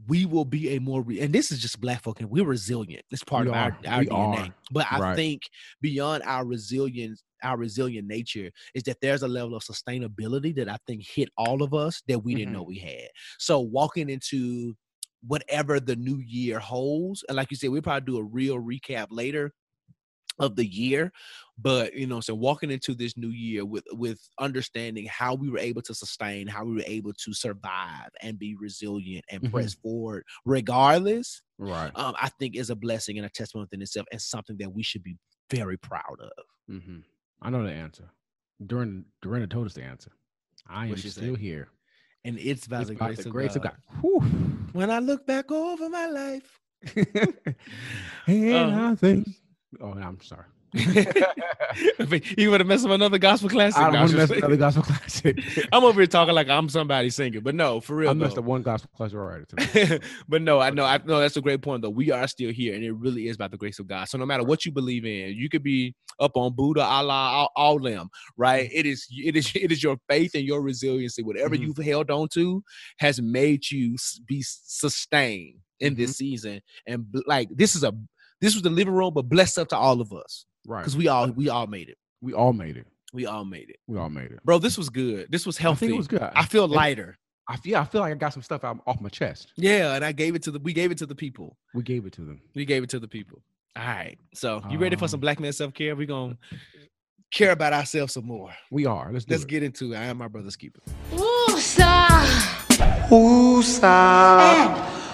we will be a more re- and this is just black folk and we're resilient. It's part We of our, are. our We DNA. are. But I Right. think beyond our resilience, our resilient nature is that there's a level of sustainability that I think hit all of us that we didn't Mhm. know we had. So walking into whatever the new year holds, and like you said, we'll probably do a real recap later of the year but you know so walking into this new year with with understanding how we were able to sustain how we were able to survive and be resilient and Mhm. press forward regardless right. um i think is a blessing and a testament within itself and something that we should be very proud of mm-hmm. I know the answer. During Dorinda told us the answer. I am she say? still here. and it's by It's the by grace, the of, God. of God. When i look back over my life and Uh-huh. I think. Oh, I'm sorry. you want to mess up another gospel classic? I want to mess playing. another gospel classic. I'm over here talking like I'm somebody singing, but no, for real. I messed though. up one gospel classic already today. but no, I know, I know that's a great point though. We are still here, and it really is about the grace of God. So no matter what you believe in, you could be up on Buddha, Allah, all, all them, right? It is, it is, it is your faith and your resiliency. Whatever Mhm. you've held on to has made you be sustained in this season. And like this is a, this was the living room, but blessed up to all of us right. because we all, we all made it. We all made it. We all made it, We all made it. bro. This was good. This was I healthy. think it was good. I feel And lighter. I feel. I feel like I got some stuff out off my chest. Yeah, and I gave it to the. We gave it to the people. We gave it to them. We gave it to the people. All right. So you ready for some Um, black man self care? We're gonna care about ourselves some more. We are. Let's do Let's it. get into it. I am my brother's keeper.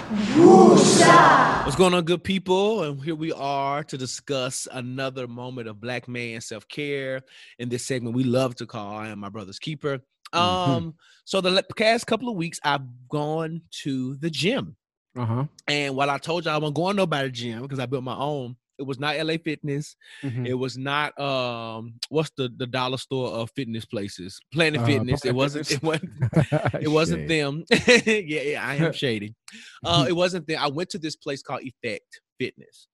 What's going on, good people? And here we are to discuss another moment of black man self care in this segment we love to call I am my brother's keeper. Mhm. Um, so the past couple of weeks, I've gone to the gym. Uh huh. And while I told y'all I wasn't going nobody gym because I built my own, it was not LA Fitness. Mm-hmm. It was not um what's the the dollar store of fitness places? Planet Uh, Fitness. It wasn't it wasn't it wasn't them. yeah, yeah, I am shady. Uh it wasn't them. I went to this place called Effect Fitness.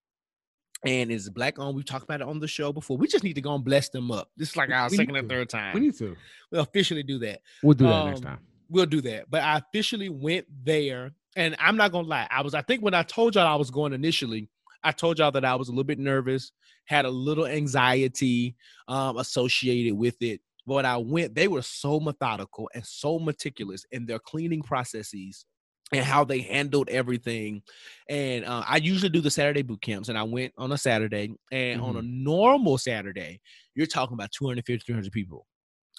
And it's black owned. We've talked about it on the show before. We just need to go and bless them up. This is like our We second or to. third time. We need to. we'll officially do that We'll do that next Um, time. we'll do that. But I officially went there, and I'm not gonna lie. I was, I think, when I told y'all I was going initially, I told y'all that I was a little bit nervous, had a little anxiety um, associated with it. But when I went, they were so methodical and so meticulous in their cleaning processes and how they handled everything. And uh, I usually do the Saturday boot camps, and I went on a Saturday. And on a normal Saturday, you're talking about 250, 300 people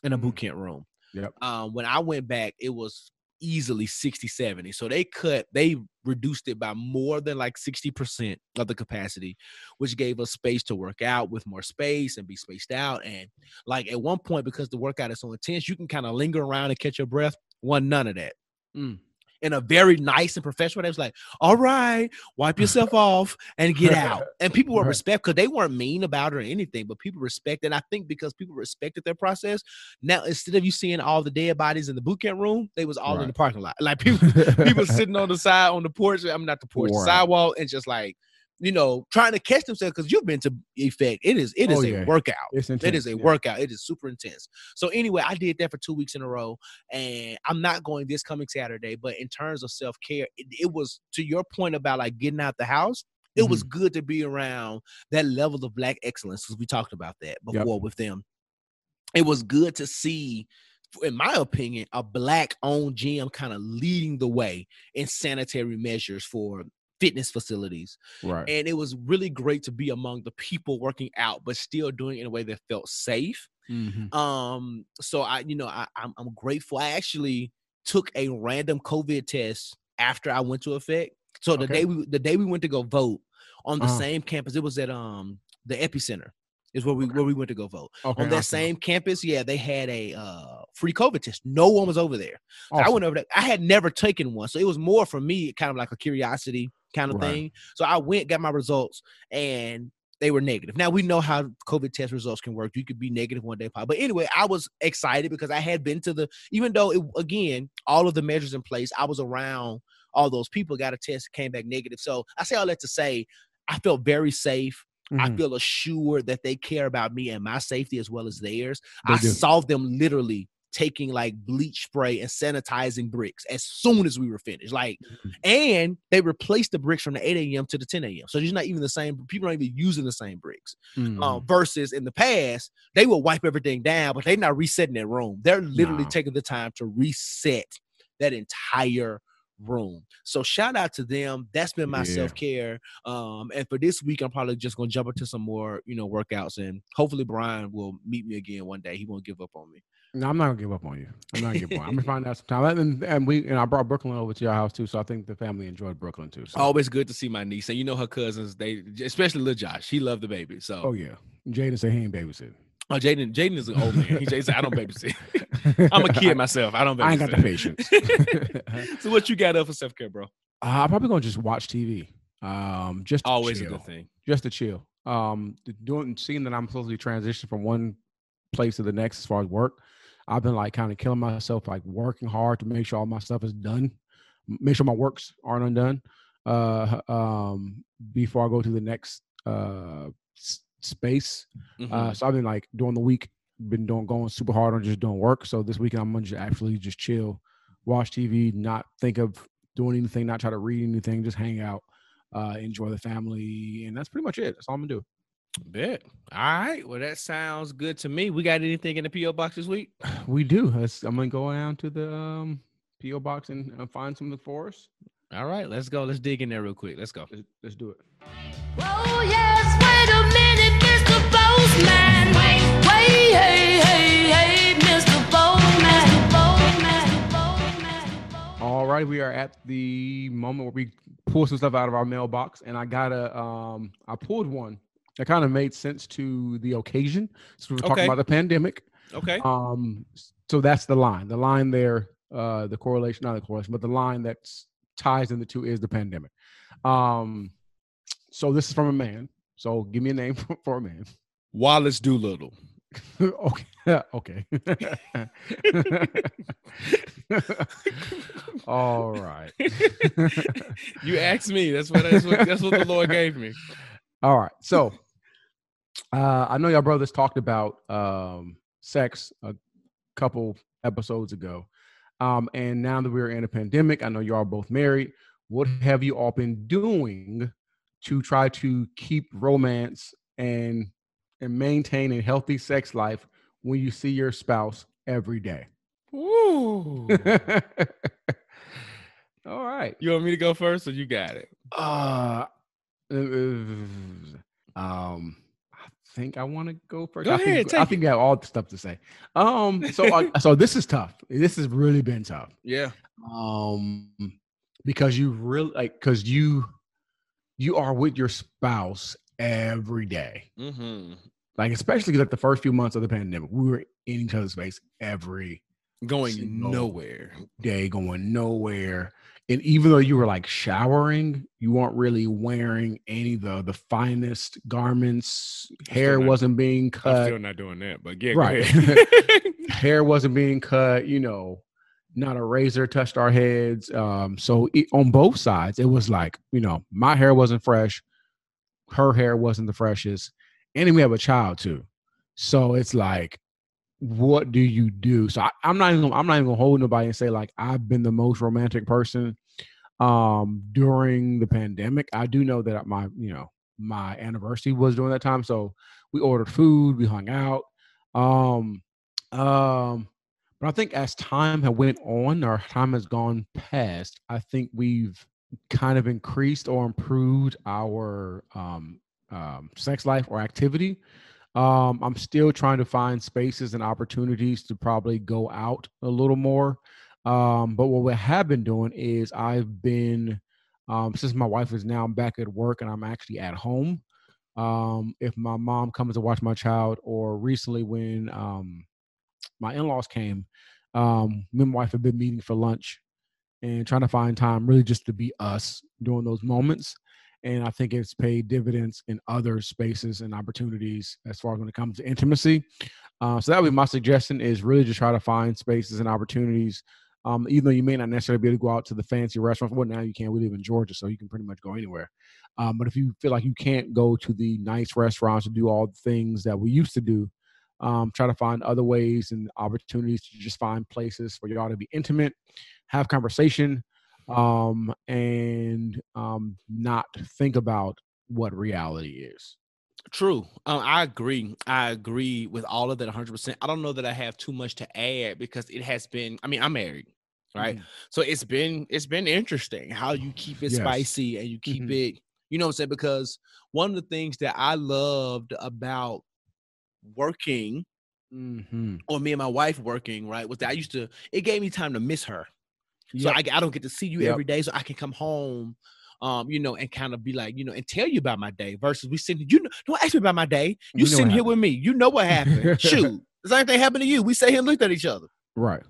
in a boot camp room Yep. um, when I went back, it was easily 60, 70. So they cut, they reduced it by more than like 60% of the capacity, which gave us space to work out with more space and be spaced out. And like at one point, because the workout is so intense, you can kind of linger around and catch your breath. One, none of that. Mm. In a very nice and professional way, it was like, all right, wipe yourself off and get out. And people were Right. respect because they weren't mean about it or anything, but people respected. And I think because people respected their process, now instead of you seeing all the dead bodies in the boot camp room, they was all in the parking lot. Like people, people sitting on the side on the porch. I'm not the porch, the sidewalk, and just like you know, trying to catch themselves because you've been to effect. It is it is Oh, a workout. It's intense. is a yeah. workout. It is super intense. So anyway, I did that for two weeks in a row, and I'm not going this coming Saturday. But in terms of self care, it, it was to your point about like getting out the house. It was Mm-hmm. good to be around that level of black excellence because we talked about that Yep. before with them. It was good to see, in my opinion, a black owned gym kind of leading the way in sanitary measures for fitness facilities Right. and it was really great to be among the people working out but still doing it in a way that felt safe Mhm. um so i you know I, I'm, I'm grateful i actually took a random covid test after i went to effect so the Okay. day we the day we went to go vote on the Uh-huh. same campus it was at um the epicenter is where we where we went to go vote Okay. on that awesome. same campus yeah they had a uh free covid test no one was over there so I went over there. I had never taken one, so it was more for me, kind of like a curiosity kind of Right. thing. So I went, got my results, and they were negative. Now we know how COVID test results can work. You could be negative one day, but anyway, I was excited because I had been to the. Even though it, again, all of the measures in place, I was around all those people. Got a test, came back negative. So I say all that to say, I felt very safe. I Mhm. feel assured that they care about me and my safety as well as theirs. They I do. saw them literally taking like bleach spray and sanitizing bricks as soon as we were finished. Like, Mhm. and they replaced the bricks from the 8 a.m. to the 10 a.m. So it's not even the same. People aren't even using the same bricks. Mhm. Um, versus in the past, they will wipe everything down, but they're not resetting their room. They're literally Nah. taking the time to reset that entire room. So shout out to them. That's been my Yeah. self-care. Um, and for this week, I'm probably just gonna jump into some more, you know, workouts and hopefully Brian will meet me again one day. He won't give up on me. No, I'm not gonna give up on you. I'm not gonna give up. on you. I'm gonna find out some time. And, and we and I brought Brooklyn over to your house too, so I think the family enjoyed Brooklyn too. So. Always good to see my niece. And you know her cousins, they especially little Josh. He loved the baby. So Oh yeah, Jaden said he ain't babysit. oh, Jaden, Jaden is an old man. He said, I don't babysit. I'm a kid myself. I don't babysit. I ain't got the patience. so what you got up for self-care, bro? Uh, I'm probably gonna just watch TV. Um, just to Always a good thing. just to chill. Um, doing seeing that I'm supposed to transition from one place to the next as far as work. I've been like kind of killing myself, like working hard to make sure all my stuff is done, make sure my works aren't undone. Uh, um, before I go to the next uh s- space. Mhm. Uh, so I've been like during the week, been doing going super hard on just doing work. So this weekend I'm gonna just actually just chill, watch TV, not think of doing anything, not try to read anything, just hang out, uh, enjoy the family, and that's pretty much it. That's all I'm gonna do. Bet. All right. Well, that sounds good to me. We got anything in the PO box this week? We do. Let's, I'm gonna go down to the um, PO box and uh, find something for us. All right. Let's go. Let's dig in there real quick. Let's go. Let's, let's do it. Oh yes, wait a minute, Mr. Postman. Wait, wait, hey, hey, hey, Mr. Postman. Postman, Postman, Postman. All right, we are at the moment where we pull some stuff out of our mailbox, and I got a um, I pulled one that kind of made sense to the occasion. So we we're talking about the pandemic. Okay. Um, so that's the line. The line there, uh, the correlation, not the correlation, but the line that ties in the two is the pandemic. Um, so this is from a man. So give me a name for, for a man. Wallace Doolittle. okay. okay. All right. you asked me. That's what that's what that's what the Lord gave me. All right. So uh I know y'all brothers talked about um sex a couple episodes ago. Um and now that we're in a pandemic, I know you all both married. What have you all been doing to try to keep romance and and maintain a healthy sex life when you see your spouse every day? Woo. all right. You want me to go first or you got it? Uh, um, I think I want to go first. Go I think, I think you have all the stuff to say. Um, so uh, so this is tough. This has really been tough. Yeah. Um, because you really like because you you are with your spouse every day. Mm-hmm. Like especially like the first few months of the pandemic, we were in each other's face every Going nowhere. day, going nowhere. And even though you were like showering, you weren't really wearing any of the the finest garments. Hair not- wasn't being I'm cut. still not doing that, but yeah, Right. hair wasn't being cut. You know, not a razor touched our heads. Um, so it, on both sides, it was like you know, my hair wasn't fresh, her hair wasn't the freshest, and then we have a child too. So it's like, what do you do? So I, I'm not even gonna, I'm not even gonna hold nobody and say like I've been the most romantic person um during the pandemic. I do know that my you know my anniversary was during that time, so we ordered food, we hung out. Um, um, but I think as time had went on or time has gone past, I think we've kind of increased or improved our um, um, sex life or activity. Um, I'm still trying to find spaces and opportunities to probably go out a little more. Um, but what we have been doing is I've been, um, since my wife is now back at work and I'm actually at home. Um, if my mom comes to watch my child, or recently when um, my in-laws came, um, me and my wife have been meeting for lunch and trying to find time really just to be us during those moments. And I think it's paid dividends in other spaces and opportunities as far as when it comes to intimacy. Uh, so that would be my suggestion is really just try to find spaces and opportunities. Um, even though you may not necessarily be able to go out to the fancy restaurants, well, now you can. We live in Georgia, so you can pretty much go anywhere. Um, but if you feel like you can't go to the nice restaurants to do all the things that we used to do, um, try to find other ways and opportunities to just find places for y'all to be intimate, have conversation, um, and um, not think about what reality is. True. Um, I agree. I agree with all of that 100%. I don't know that I have too much to add because it has been, I mean, I'm married, right? So it's been it's been interesting how you keep it Yes. spicy and you keep Mhm. it, you know what I'm saying? Because one of the things that I loved about working Mm-hmm. or me and my wife working, right, was that I used to it gave me time to miss her. So I, I don't get to see you Yep. every day, so I can come home, um, you know, and kind of be like, you know, and tell you about my day. Versus we sitting, you know, don't ask me about my day. You You, sitting here with me, you know what happened. Shoot, the same thing happened to you. We sat here and looked at each other. right.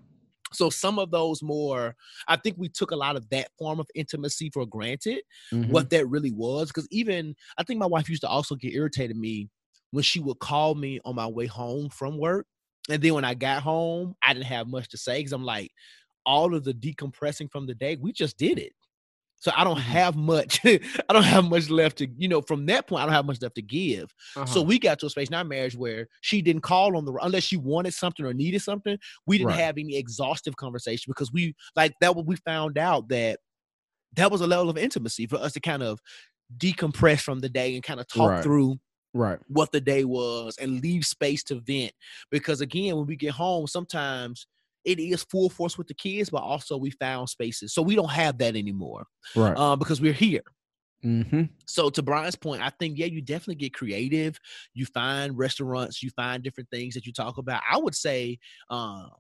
So some of those more, I think we took a lot of that form of intimacy for granted. Mhm. what that really was. Because even I think my wife used to also get irritated me when she would call me on my way home from work. And then when I got home, I didn't have much to say because I'm like, all of the decompressing from the day, we just did it. So I don't Mhm. have much. I don't have much left to, you know, from that point, I don't have much left to give. So Uh-huh. we got to a space in our marriage where she didn't call on the unless she wanted something or needed something. We didn't Right. have any exhaustive conversation because we like that. What we found out that that was a level of intimacy for us to kind of decompress from the day and kind of talk Right. through right. what the day was and leave space to vent. Because again, when we get home, sometimes it is full force with the kids, but also we found spaces. So we don't have that anymore Right. uh, because we're here. mm-hmm. So to Brian's point, I think yeah, you definitely get creative. You find restaurants, you find different things that you talk about. I would say um,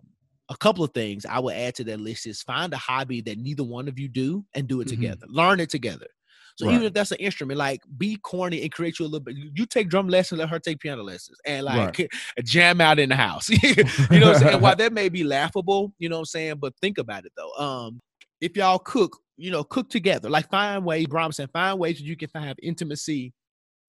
a couple of things I would add to that list is find a hobby that neither one of you do and do it Mhm. together. Learn it together. So Right. even if that's an instrument, like be corny and create you a little bit. You take drum lessons, let her take piano lessons, and like jam out in the house. you know what I'm saying? While that may be laughable, you know what I'm saying, but think about it though. Um, if y'all cook, you know, cook together. Like find ways, Brian said, find ways that you can have intimacy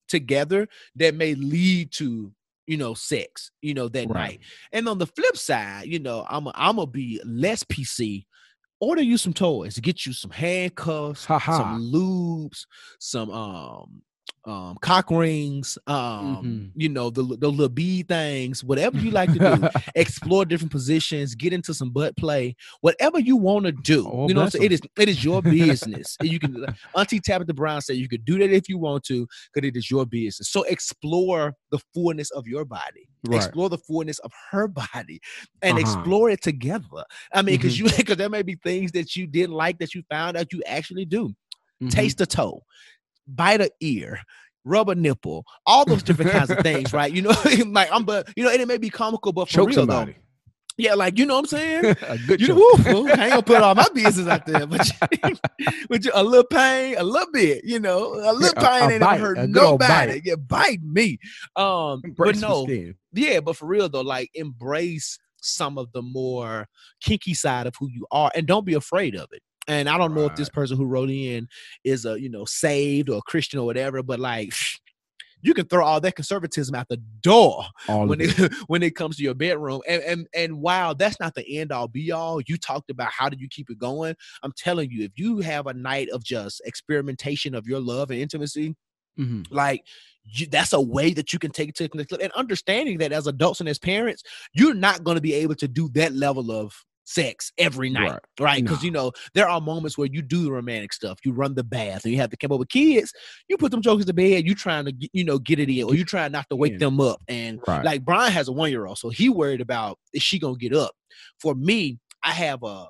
together that may lead to you know sex you know that Right. night and on the flip side you know i'm i'm gonna be less pc order you some toys get you some handcuffs Ha-ha. some lubes some um um cock rings um Mhm. you know the, the little bead things whatever you like to do explore different positions, get into some butt play, whatever you want to do. Oh, you know, what I'm bless saying? it is it is your business. You can Auntie Tabitha Brown said you could do that if you want to, because it is your business. So explore the fullness of your body, Right. explore the fullness of her body, and Uh-huh. explore it together. I mean, because Mhm. you because there may be things that you didn't like that you found out you actually do. Mhm. Taste a toe, bite a ear. Rub a nipple, all those different kinds of things, right? You know, like I'm, but you know, and it may be comical, but for choke real somebody. though, yeah, like you know what I'm saying. a good You know, choke. woo, woo, I ain't gonna put all my business out there, but you, but you, a little pain, a little bit, you know, a little Yeah, a- pain a ain't bite, hurt a good old nobody. bite. Yeah, bite me. Um, but Embrace the no, yeah, but for real though, like embrace some of the more kinky side of who you are, and don't be afraid of it. And I don't know if this person who wrote in is a you know saved or Christian or whatever, but like. You can throw all that conservatism out the door All when it it. when it comes to your bedroom. And and and while that's not the end all be all, you talked about how do you keep it going. I'm telling you, if you have a night of just experimentation of your love and intimacy, Mhm. like you, that's a way that you can take it to the next level. And understanding that as adults and as parents, you're not going to be able to do that level of sex every night, Right. right? Because No. you know there are moments where you do the romantic stuff. You run the bath, and you have to come up with kids. You put them jokers to bed. You trying to you know get it in, or you trying not to wake in. them up. And Right. like Brian has a one year old, so he worried about is she gonna get up. For me, I have a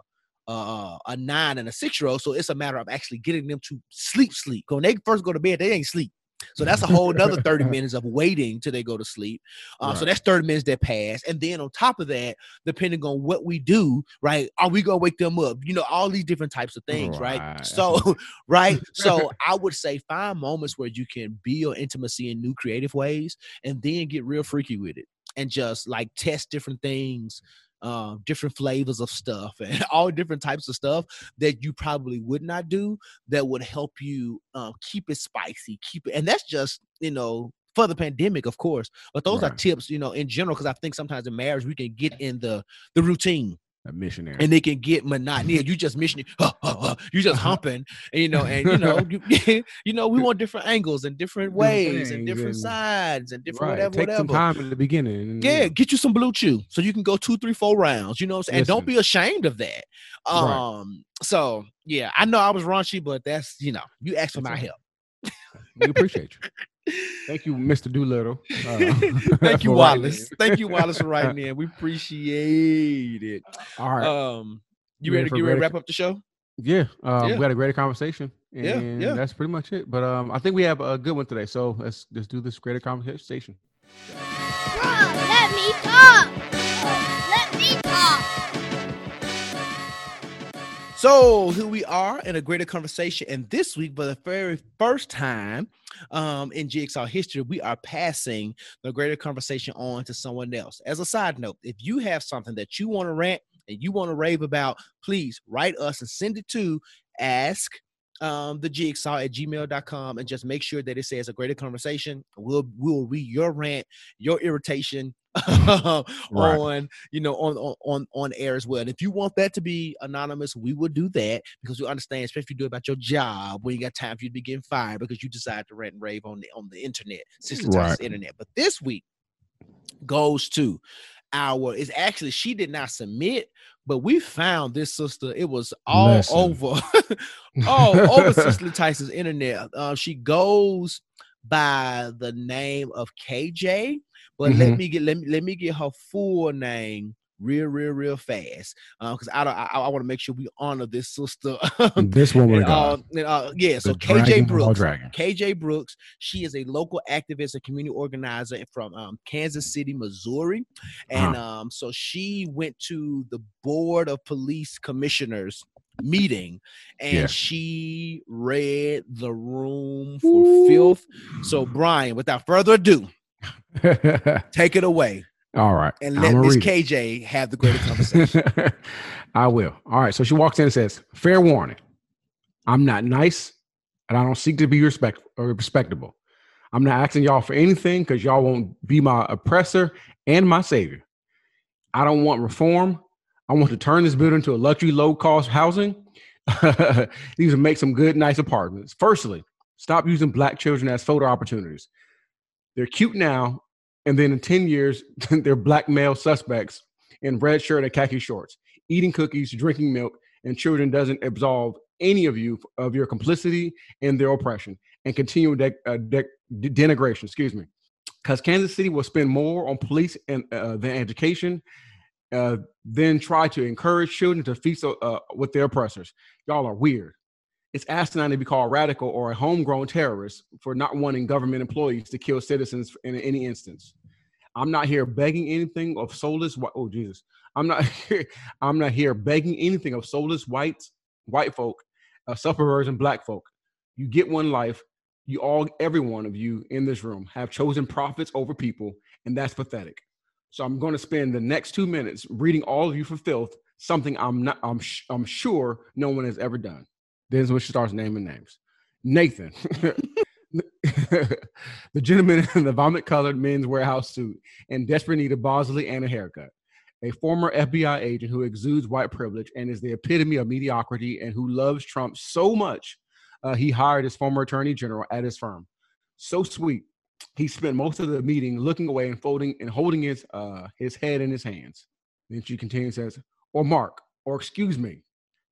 a, a nine and a six year old, so it's a matter of actually getting them to sleep. Sleep. When they first go to bed, they ain't sleep. So that's a whole another 30 minutes of waiting till they go to sleep. Uh, So that's 30 minutes that pass. And then on top of that, depending on what we do, right? Are we gonna wake them up? You know, all these different types of things, right? Right. So, right. So I would say find moments where you can build intimacy in new creative ways and then get real freaky with it and just like test different things. Um, different flavors of stuff and all different types of stuff that you probably would not do that would help you um, keep it spicy, keep it, and that's just you know for the pandemic, of course. But those are tips, you know, in general, because I think sometimes in marriage we can get in the the routine a missionary. and they can get monotony. You just mission, you just humping, and you know, and you know, you, you know, we want different angles and different ways and different and- sides and different right. whatever, Take whatever. some time in the beginning. and, you Yeah, get you some BlueChew so you can go two, three, four rounds. You know what I'm saying? And don't be ashamed of that. Right. Um, so yeah, I know I was raunchy, but that's you know, you asked for my help. We appreciate you. Thank you, Mr. Doolittle. uh, Thank you, Wallace. Thank you, Wallace, for writing in. We appreciate it. All right. Um, you You ready ready to get ready to wrap up the show? Yeah, um, Yeah. we had a great conversation, and Yeah, yeah. that's pretty much it. But um, I think we have a good one today, so let's let's do this greater conversation. Bro, let me talk. So here we are in a greater conversation, and this week, for the very first time um, in Jigsaw history, we are passing the greater conversation on to someone else. As a side note, if you have something that you want to rant and you want to rave about, please write us and send it to ask um the jigsaw at gmail.com and just make sure that it says a greater conversation. We'll we'll read your rant, your irritation Right. on you know on, on on air as well. And if you want that to be anonymous, we will do that because we understand, especially if you do it about your job, when you got time for you to be getting fired because you decide to rant and rave on the on the internet, sister Right. internet. But this week goes to our it's actually she did not submit, but we found this sister. It was all Listen. over, all over Sister Tyson's internet. Uh, she goes by the name of KJ, but let Mhm. me get let me let me get her full name real, real, real fast. because I don't I, I want to make sure we honor this sister. this woman And, uh, and, uh, yeah, so KJ Brooks. KJ Brooks. She is a local activist and community organizer from um, Kansas City, Missouri. And Uh-huh. um, so she went to the Board of Police Commissioners meeting and Yeah. she read the room for filth. So, Brian, without further ado, take it away All right. and let Miss. KJ have the greater conversation. I will. All right. So she walks in and says, "Fair warning, I'm not nice, and I don't seek to be respect or respectable. I'm not asking y'all for anything because y'all won't be my oppressor and my savior. I don't want reform. I want to turn this building to a luxury, low cost housing. These will make some good, nice apartments. Firstly, stop using black children as photo opportunities. They're cute now, and then in 10 years, they're black male suspects in red shirt and khaki shorts, eating cookies, drinking milk, and children doesn't absolve any of you of your complicity in their oppression and continual de- uh, de- de- denigration. Excuse me, because Kansas City will spend more on police and uh, than education. Uh, then try to encourage children to feast uh, with their oppressors. Y'all are weird. It's asinine to be called radical or a homegrown terrorist for not wanting government employees to kill citizens in any instance. I'm not here begging anything of soulless. Oh Jesus, I'm not. Here, I'm not here begging anything of soulless whites, white folk, uh, sufferers, and black folk. You get one life. You all, every one of you in this room, have chosen profits over people, and that's pathetic. So I'm going to spend the next two minutes reading all of you for filth. Something I'm not. I'm. sh- I'm sure no one has ever done. Then when she starts naming names. Nathan. the gentleman in the vomit colored Men's Wearhouse suit in desperate need of Bosley and a haircut. A former FBI agent who exudes white privilege and is the epitome of mediocrity and who loves Trump so much, uh, he hired his former attorney general at his firm. So sweet, he spent most of the meeting looking away and folding and holding his uh, his head in his hands. Then she continues says, "Or Mark, or excuse me,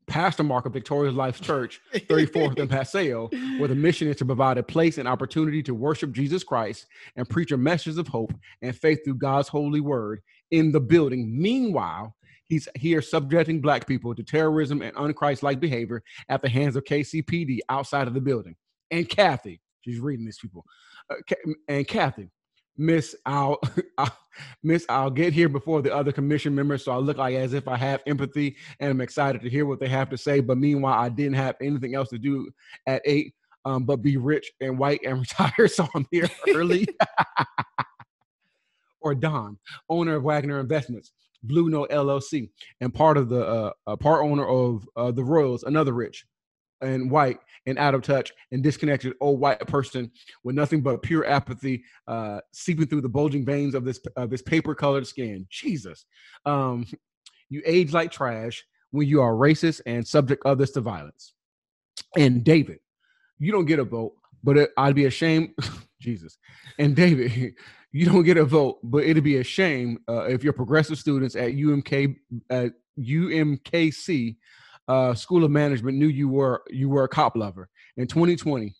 Pastor Mark of Victorious Life Church, 34th and Paseo, where the mission is to provide a place and opportunity to worship Jesus Christ and preach a message of hope and faith through God's holy word in the building. Meanwhile, he's here subjecting black people to terrorism and unchristlike behavior at the hands of KCPD outside of the building. And Kathy, she's reading these people, uh, and Kathy, Miss, I'll, I'll, Miss, I'll get here before the other commission members, so I look like as if I have empathy and I'm excited to hear what they have to say. But meanwhile, I didn't have anything else to do at eight, um, but be rich and white and retire, so I'm here early. or Don, owner of Wagner Investments, Blue Note LLC, and part of the uh, uh, part owner of uh, the Royals, another rich and white and out of touch and disconnected old white person with nothing but pure apathy uh, seeping through the bulging veins of this of this paper colored skin. Jesus, um, you age like trash when you are racist and subject others to violence. And David, you don't get a vote, but it, I'd be ashamed. Jesus. And David, you don't get a vote, but it'd be a shame uh, if your progressive students at UMK at UMKC uh, School of Management knew you were you were a cop lover in 2020.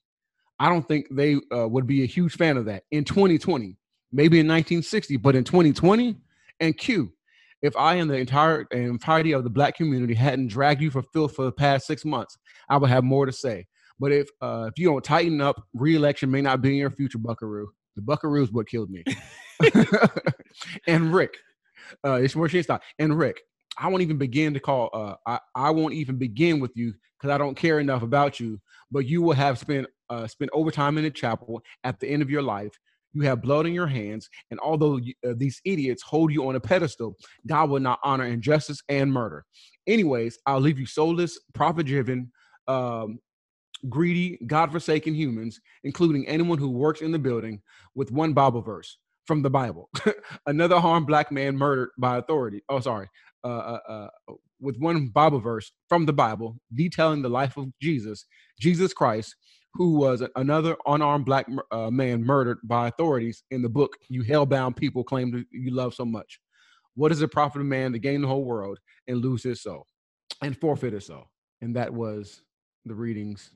I don't think they uh, would be a huge fan of that in 2020, maybe in 1960, but in 2020. And Q, if I and the entire entirety of the black community hadn't dragged you for filth for the past six months, I would have more to say. But if uh, if you don't tighten up, re-election may not be in your future, Buckaroo. The Buckaroo is what killed me. and Rick, uh, it's where she stopped. And Rick, I won't even begin to call. Uh, I I won't even begin with you because I don't care enough about you. But you will have spent uh, spent overtime in the chapel at the end of your life. you have blood in your hands, and although you- uh, these idiots hold you on a pedestal, God will not honor injustice and murder. Anyways, I'll leave you soulless, profit driven, um, greedy, God forsaken humans, including anyone who works in the building, with one Bible verse from the Bible. Another harmed black man murdered by authority. Oh, sorry. Uh, uh, uh, with one Bible verse from the Bible detailing the life of Jesus, Jesus Christ, who was another unarmed black uh, man murdered by authorities in the book you hellbound people claim to you love so much. What is it profit of man to gain the whole world and lose his soul and forfeit his soul? And that was the readings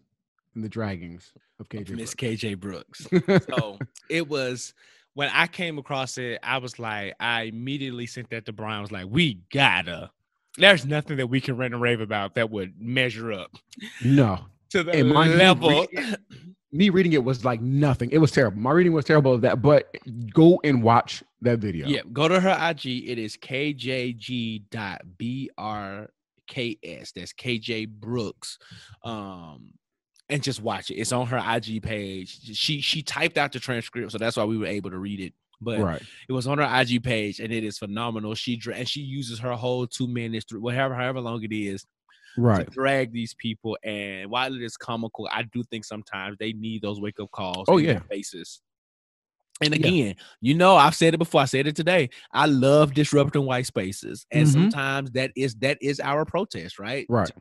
and the draggings of KJ. Miss KJ Brooks. So it was when I came across it, I was like, I immediately sent that to Brian. I was like, we gotta. There's nothing that we can rant and rave about that would measure up no, to the And mind level. reading me reading it was like nothing. It was terrible. My reading was terrible of that, but go and watch that video. Yeah, go to her IG. It is kjg.brks. That's KJ Brooks. Um, and just watch it. It's on her IG page. She she typed out the transcript, so that's why we were able to read it. But Right. it was on her IG page, and it is phenomenal. She and she uses her whole two minutes, through whatever however long it is, Right. to drag these people. And while it is comical, I do think sometimes they need those wake up calls. Oh, yeah. faces. And Yeah. again, you know, I've said it before. I said it today. I love disrupting white spaces, and Mhm. sometimes that is that is our protest, right? Right. To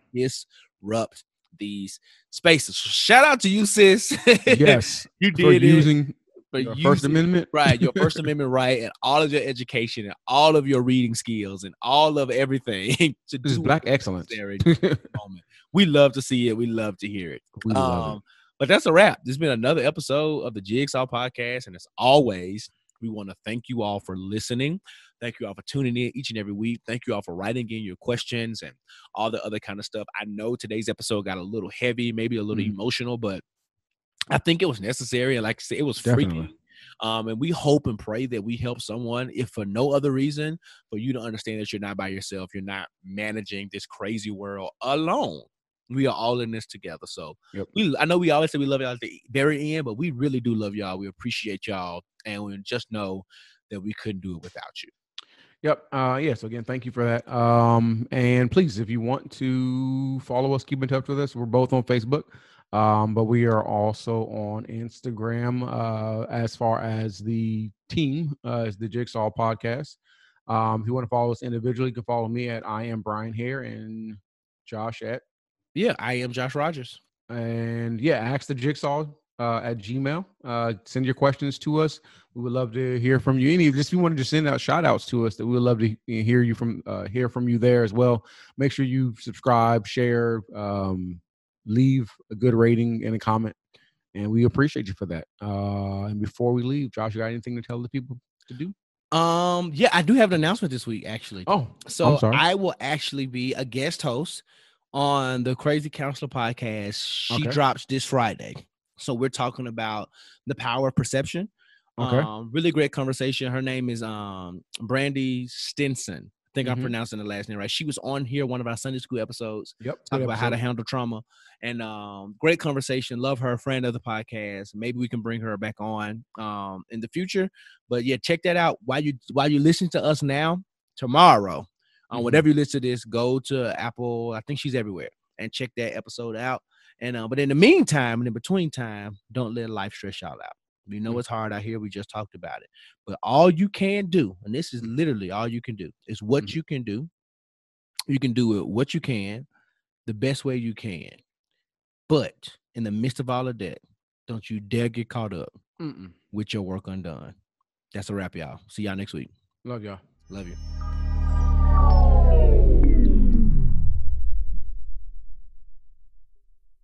disrupt these spaces. Shout out to you, sis. Yes. you For did it. using For your First Amendment. right your first amendment right and all of your education and all of your reading skills and all of everything to This is do black excellence. necessary in this moment. we love to see it we love to hear it We love um but that's a wrap this has been another episode of the jigsaw podcast and as always we want to thank you all for listening thank you all for tuning in each and every week thank you all for writing in your questions and all the other kind of stuff i know today's episode got a little heavy maybe a little Mhm. emotional but i think it was necessary and like i said it was Definitely. freaking um, and we hope and pray that we help someone, if for no other reason, for you to understand that you're not by yourself. You're not managing this crazy world alone. We are all in this together. So Yep. we, I know we always say we love y'all at the very end, but we really do love y'all. We appreciate y'all, and we just know that we couldn't do it without you. Yep. Uh, yes. again, thank you for that. Um, and please, if you want to follow us, keep in touch with us. We're both on Facebook, um, but we are also on Instagram. Uh, as far as the team uh, is the Jigsaw Podcast. Um, if you want to follow us individually, you can follow me at I am Brian Hare and Josh at Yeah, I am Josh Rogers. and yeah, ask the jigsaw uh, at Gmail. Uh, send your questions to us. We would love to hear from you. Any just if you want to just send out shout outs to us, that we would love to hear you from uh, hear from you there as well. Make sure you subscribe, share, um, leave a good rating and a comment, and we appreciate you for that. Uh, and before we leave, Josh, you got anything to tell the people to do? Um, yeah, I do have an announcement this week, actually. Oh, So. I will actually be a guest host on the Crazy Counselor podcast. She Okay. drops this Friday. So we're talking about the power of perception. Okay. Um, really great conversation. Her name is um Brandy Stinson. I think I'm Mhm. pronouncing the last name right. She was on here one of our Sunday school episodes yep. talk about how to handle trauma and um great conversation love her friend of the podcast maybe we can bring her back on um in the future but yeah check that out while you while you listen to us now tomorrow um Mhm. whatever you listen to this go to apple i think she's everywhere and check that episode out and uh, but in the meantime and in between time don't let life stress y'all out we know Mm. it's hard out here we just talked about it but all you can do and this is literally all you can do is what Mhm. you can do you can do it what you can the best way you can. But in the midst of all of that, don't you dare get caught up Mm-mm. with your work undone. That's a wrap, y'all. See y'all next week. Love y'all. Love you.